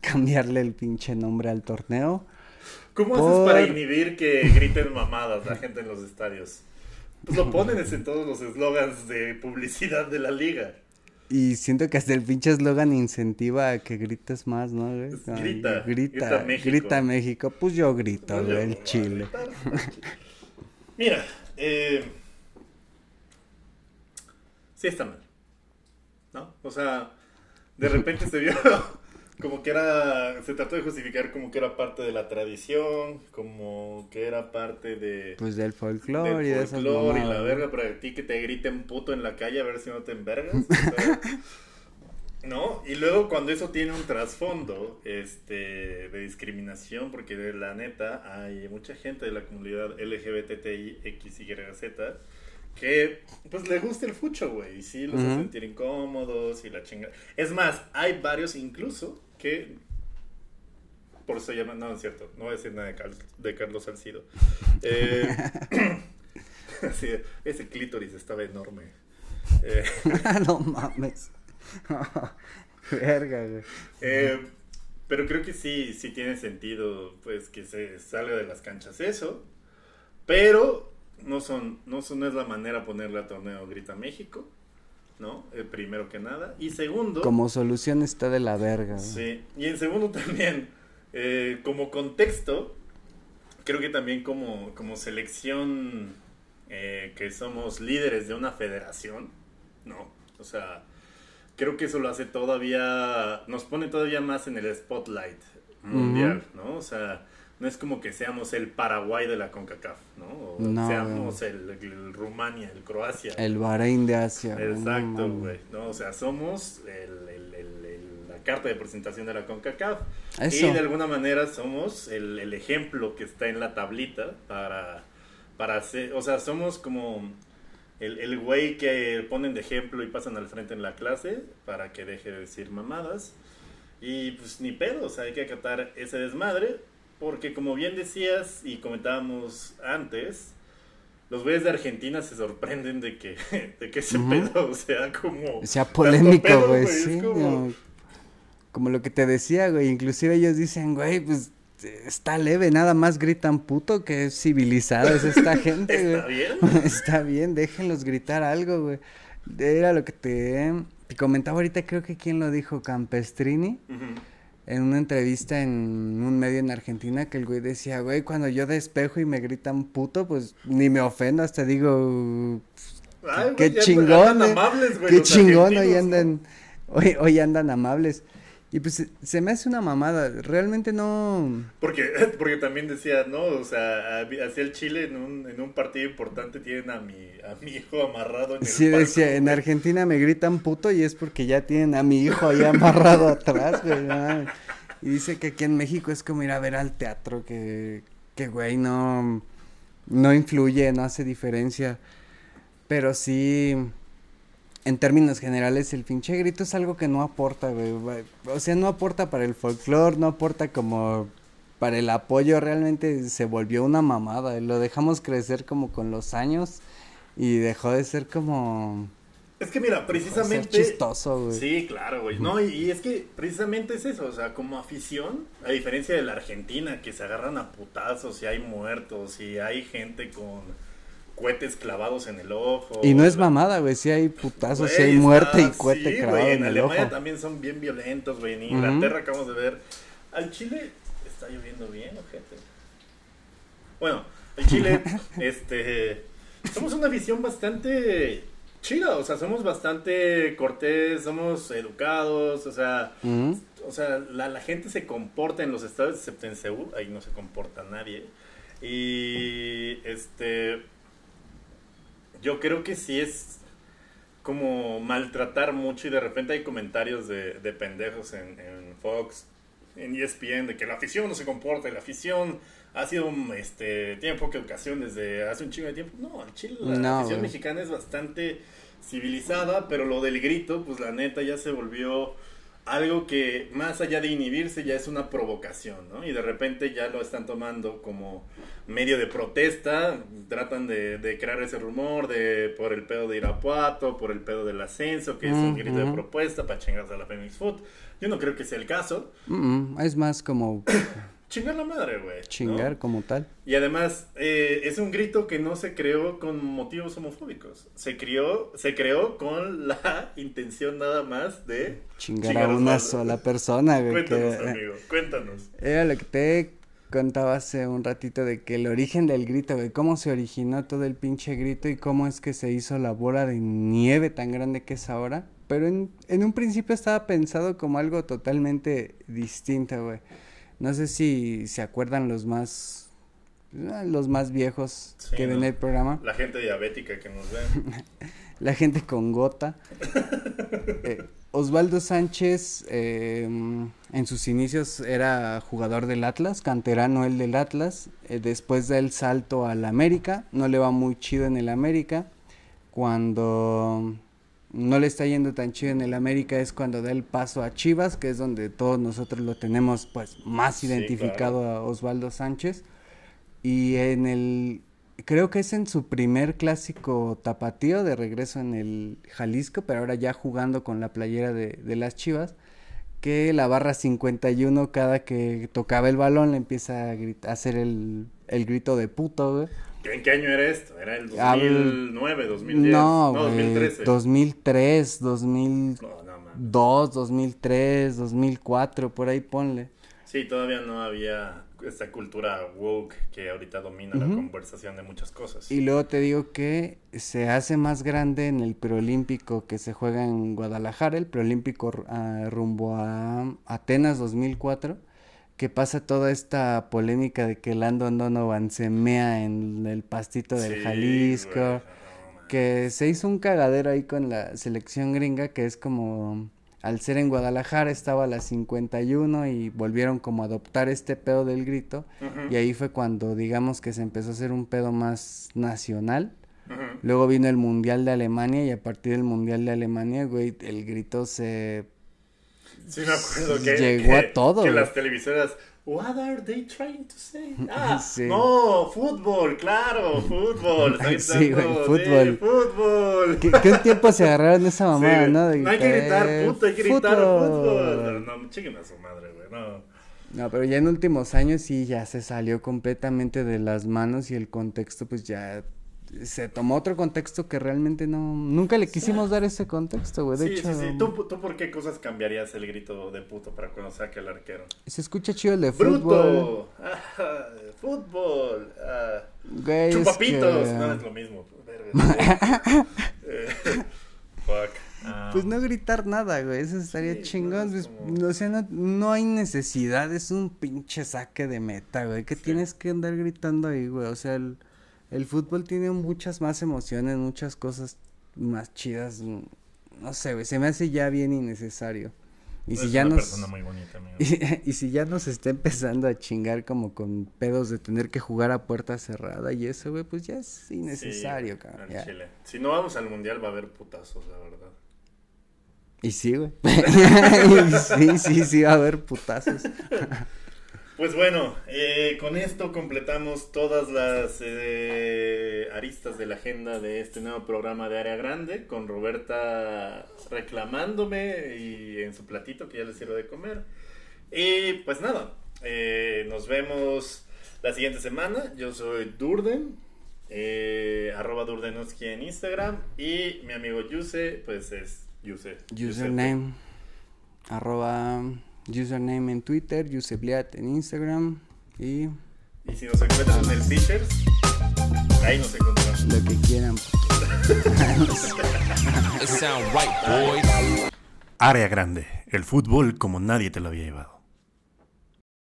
cambiarle el pinche nombre al torneo. ¿Cómo haces para inhibir que griten mamadas la gente en los estadios? Pues lo ponen en todos los eslogans de publicidad de la liga. Y siento que hasta el pinche eslogan incentiva a que grites más, ¿no? Grita, grita, grita, México. Grita México. Pues yo grito, pues el chile. Mira, eh, sí está mal, ¿no? O sea, de repente se vio como que era, se trató de justificar como que era parte de la tradición, como que era parte de... Pues del folclore y de esas y la verga, para ti que te griten puto en la calle a ver si no te envergas. ¿No? Y luego cuando eso tiene un trasfondo este, de discriminación, porque de la neta hay mucha gente de la comunidad LGBTI, X, Y, Z, que pues le gusta el fucho, güey, y sí los hace sentir incómodos y la chinga. Es más, hay varios incluso que por eso llaman, no, es cierto, no voy a decir nada de, de Carlos Salcido. Eh, ese clítoris estaba enorme. Eh, no mames. Verga, güey. Eh, pero creo que sí, sí tiene sentido, pues, que se salga de las canchas eso. Pero no son, no son, es la manera ponerle a torneo Grita México, ¿no? Eh, primero que nada. Y segundo. Como solución está de la verga. Sí. Y en segundo también, eh, como contexto, creo que también como, como selección que somos líderes de una federación, ¿no? O sea, creo que eso lo hace todavía, nos pone todavía más en el spotlight mundial, ¿no? O sea, no es como que seamos el Paraguay de la CONCACAF, ¿no? O seamos el, Rumania, el Croacia. El Bahrein de Asia. Exacto, güey. No, o sea, somos el, la carta de presentación de la CONCACAF. Y de alguna manera somos el, el, ejemplo que está en la tablita para, para hacer, o sea, somos como el, el güey que ponen de ejemplo y pasan al frente en la clase para que deje de decir mamadas. Y pues ni pedo, o sea, hay que acatar ese desmadre, porque como bien decías y comentábamos antes, los güeyes de Argentina se sorprenden de que, de que ese pedo sea como... Sea polémico, güey, sí. Como... lo que te decía, güey, inclusive ellos dicen, güey, pues está leve, nada más gritan puto que es civilizada es esta gente, güey. ¿Está bien? está bien, déjenlos gritar algo, güey. Era lo que te comentaba ahorita, creo que quién lo dijo, Campestrini, en una entrevista en un medio en Argentina, que el güey decía, güey, cuando yo despejo y me gritan puto, pues ni me ofendo, hasta digo, qué chingón, eh, qué chingón, hoy andan, hoy, hoy andan amables. Y pues se me hace una mamada, realmente no... Porque, porque también decía, no, o sea, hacia el Chile en un, en un partido importante tienen a mi, a mi hijo amarrado en el Sí, decía, en Argentina me gritan puto y es porque ya tienen a mi hijo ahí amarrado atrás, güey. Y dice que aquí en México es como ir a ver al teatro, que, que güey, no, no influye, no hace diferencia. Pero sí en términos generales, el pinche grito es algo que no aporta, güey. O sea, no aporta para el folclore, no aporta como para el apoyo. Realmente se volvió una mamada. Lo dejamos crecer como con los años y dejó de ser como. Es que mira, precisamente. chistoso, güey. Sí, claro, güey. No, y, y, es que precisamente es eso. O sea, como afición, a diferencia de la Argentina, que se agarran a putazos y hay muertos y hay gente con cohetes clavados en el ojo. Y no es mamada, güey, si hay putazos, si hay muerte y cohete clavado en, en, el Alemania también son bien violentos, güey. En Inglaterra acabamos de ver. Al Chile está lloviendo bien, ojete. Bueno, el Chile, este. Somos una visión bastante chida, o sea, somos bastante cortés, somos educados, o sea, o sea, la, la, gente se comporta en los estados, excepto en Seúl, ahí no se comporta nadie. Y este yo creo que sí es como maltratar mucho y de repente hay comentarios de, de pendejos en, en, Fox, en ESPN, de que la afición no se comporta y la afición ha sido, este, tiene poca educación desde hace un chingo de tiempo. No, en Chile la afición mexicana es bastante civilizada, pero lo del grito, pues la neta ya se volvió algo que más allá de inhibirse ya es una provocación, ¿no? Y de repente ya lo están tomando como medio de protesta, tratan de, crear ese rumor de por el pedo de Irapuato, por el pedo del ascenso, que es un grito de propuesta para chingarse a la Phoenix Food. Yo no creo que sea el caso. es más como Chingar la madre, güey. Chingar como tal. Y además, eh, es un grito que no se creó con motivos homofóbicos. Se creó, se creó con la intención nada más de chingar, a una sola persona, güey. Cuéntanos, amigo, cuéntanos. Era lo que te contaba hace un ratito de que el origen del grito, güey, cómo se originó todo el pinche grito y cómo es que se hizo la bola de nieve tan grande que es ahora. Pero en, en un principio estaba pensado como algo totalmente distinto, güey. No sé si se acuerdan los más ah, los más viejos que ven el programa. La gente diabética que nos ven. la gente con gota. Eh, Osvaldo Sánchez em, en sus inicios era jugador del Atlas, canterano el del Atlas. Eh, después del salto al América, no le va muy chido en el América. Cuando no le está yendo tan chido en el América es cuando da el paso a Chivas, que es donde todos nosotros lo tenemos pues más identificado a Osvaldo Sánchez. Y en el creo que es en su primer clásico tapatío de regreso en el Jalisco, pero ahora ya jugando con la playera de, de las Chivas, que la barra 51 cada que tocaba el balón le empieza a, a hacer el, el grito de puto, güey. ¿En qué año era esto? ¿Era el 2009, 2010? No, no 2013. 2003, 2002, 2003, 2004, por ahí ponle. Sí, todavía no había esta cultura woke que ahorita domina la conversación de muchas cosas. Y luego te digo que se hace más grande en el preolímpico que se juega en Guadalajara, el preolímpico uh, rumbo a Atenas 2004 que pasa toda esta polémica de que Landon Donovan se mea en el pastito del Jalisco, que se hizo un cagadero ahí con la selección gringa, que es como al ser en Guadalajara estaba la 51 y volvieron como a adoptar este pedo del grito. Y ahí fue cuando digamos que se empezó a hacer un pedo más nacional. Luego vino el Mundial de Alemania y a partir del Mundial de Alemania, güey, el grito se... Sí, me acuerdo que... Llegó a todo. Que las televisoras... What are they trying to say? Ah, no, fútbol, claro, fútbol. sí, güey, fútbol. fútbol. ¿Qué, un tiempo se agarraron esa mamada, ¿no? no hay que gritar puto, hay que gritar fútbol. No, chiquen a su madre, güey, no. No, pero ya en últimos años sí ya se salió completamente de las manos y el contexto pues ya se tomó otro contexto que realmente no nunca le quisimos dar ese contexto, güey. De sí, hecho, sí, sí. ¿Tú, ¿Tú por qué cosas cambiarías el grito de puto para cuando saque el arquero? Se escucha chido el de ¡Bruto! fútbol. Ah, fútbol. Ah, Güey, chupapitos. que... No, es lo mismo. Eh, fuck. Um, pues no gritar nada, güey, eso estaría sí, chingón, no, es pues, como- o sea, no, no hay necesidad, es un pinche saque de meta, güey, que Sí. tienes que andar gritando ahí, güey, o sea, el, el fútbol tiene muchas más emociones, muchas cosas más chidas, no sé, güey, se me hace ya bien innecesario. Y si ya una nos persona muy bonita, amigo. y, y si ya nos está empezando a chingar como con pedos de tener que jugar a puerta cerrada y eso, güey, pues ya es innecesario, Sí, cabrón. ya. chile. Si no vamos al mundial va a haber putazos, la verdad. Y sí, güey. Y sí, sí, sí, va a haber putazos. Pues bueno, eh, con esto completamos todas las eh, aristas de la agenda de este nuevo programa de Área Grande, con Roberta reclamándome y en su platito que ya le sirve de comer. Y pues nada, eh, nos vemos la siguiente semana. Yo soy Durden, arroba Durdenowski en Instagram y mi amigo Yuse, pues es Yuse. Username. Arroba. Username en Twitter. Yusebliat en Instagram. Y Y si nos encuentran en el Fishers, ahí nos encontramos. lo que quieran. It sound right, boys. Área grande, el fútbol como nadie te lo había llevado.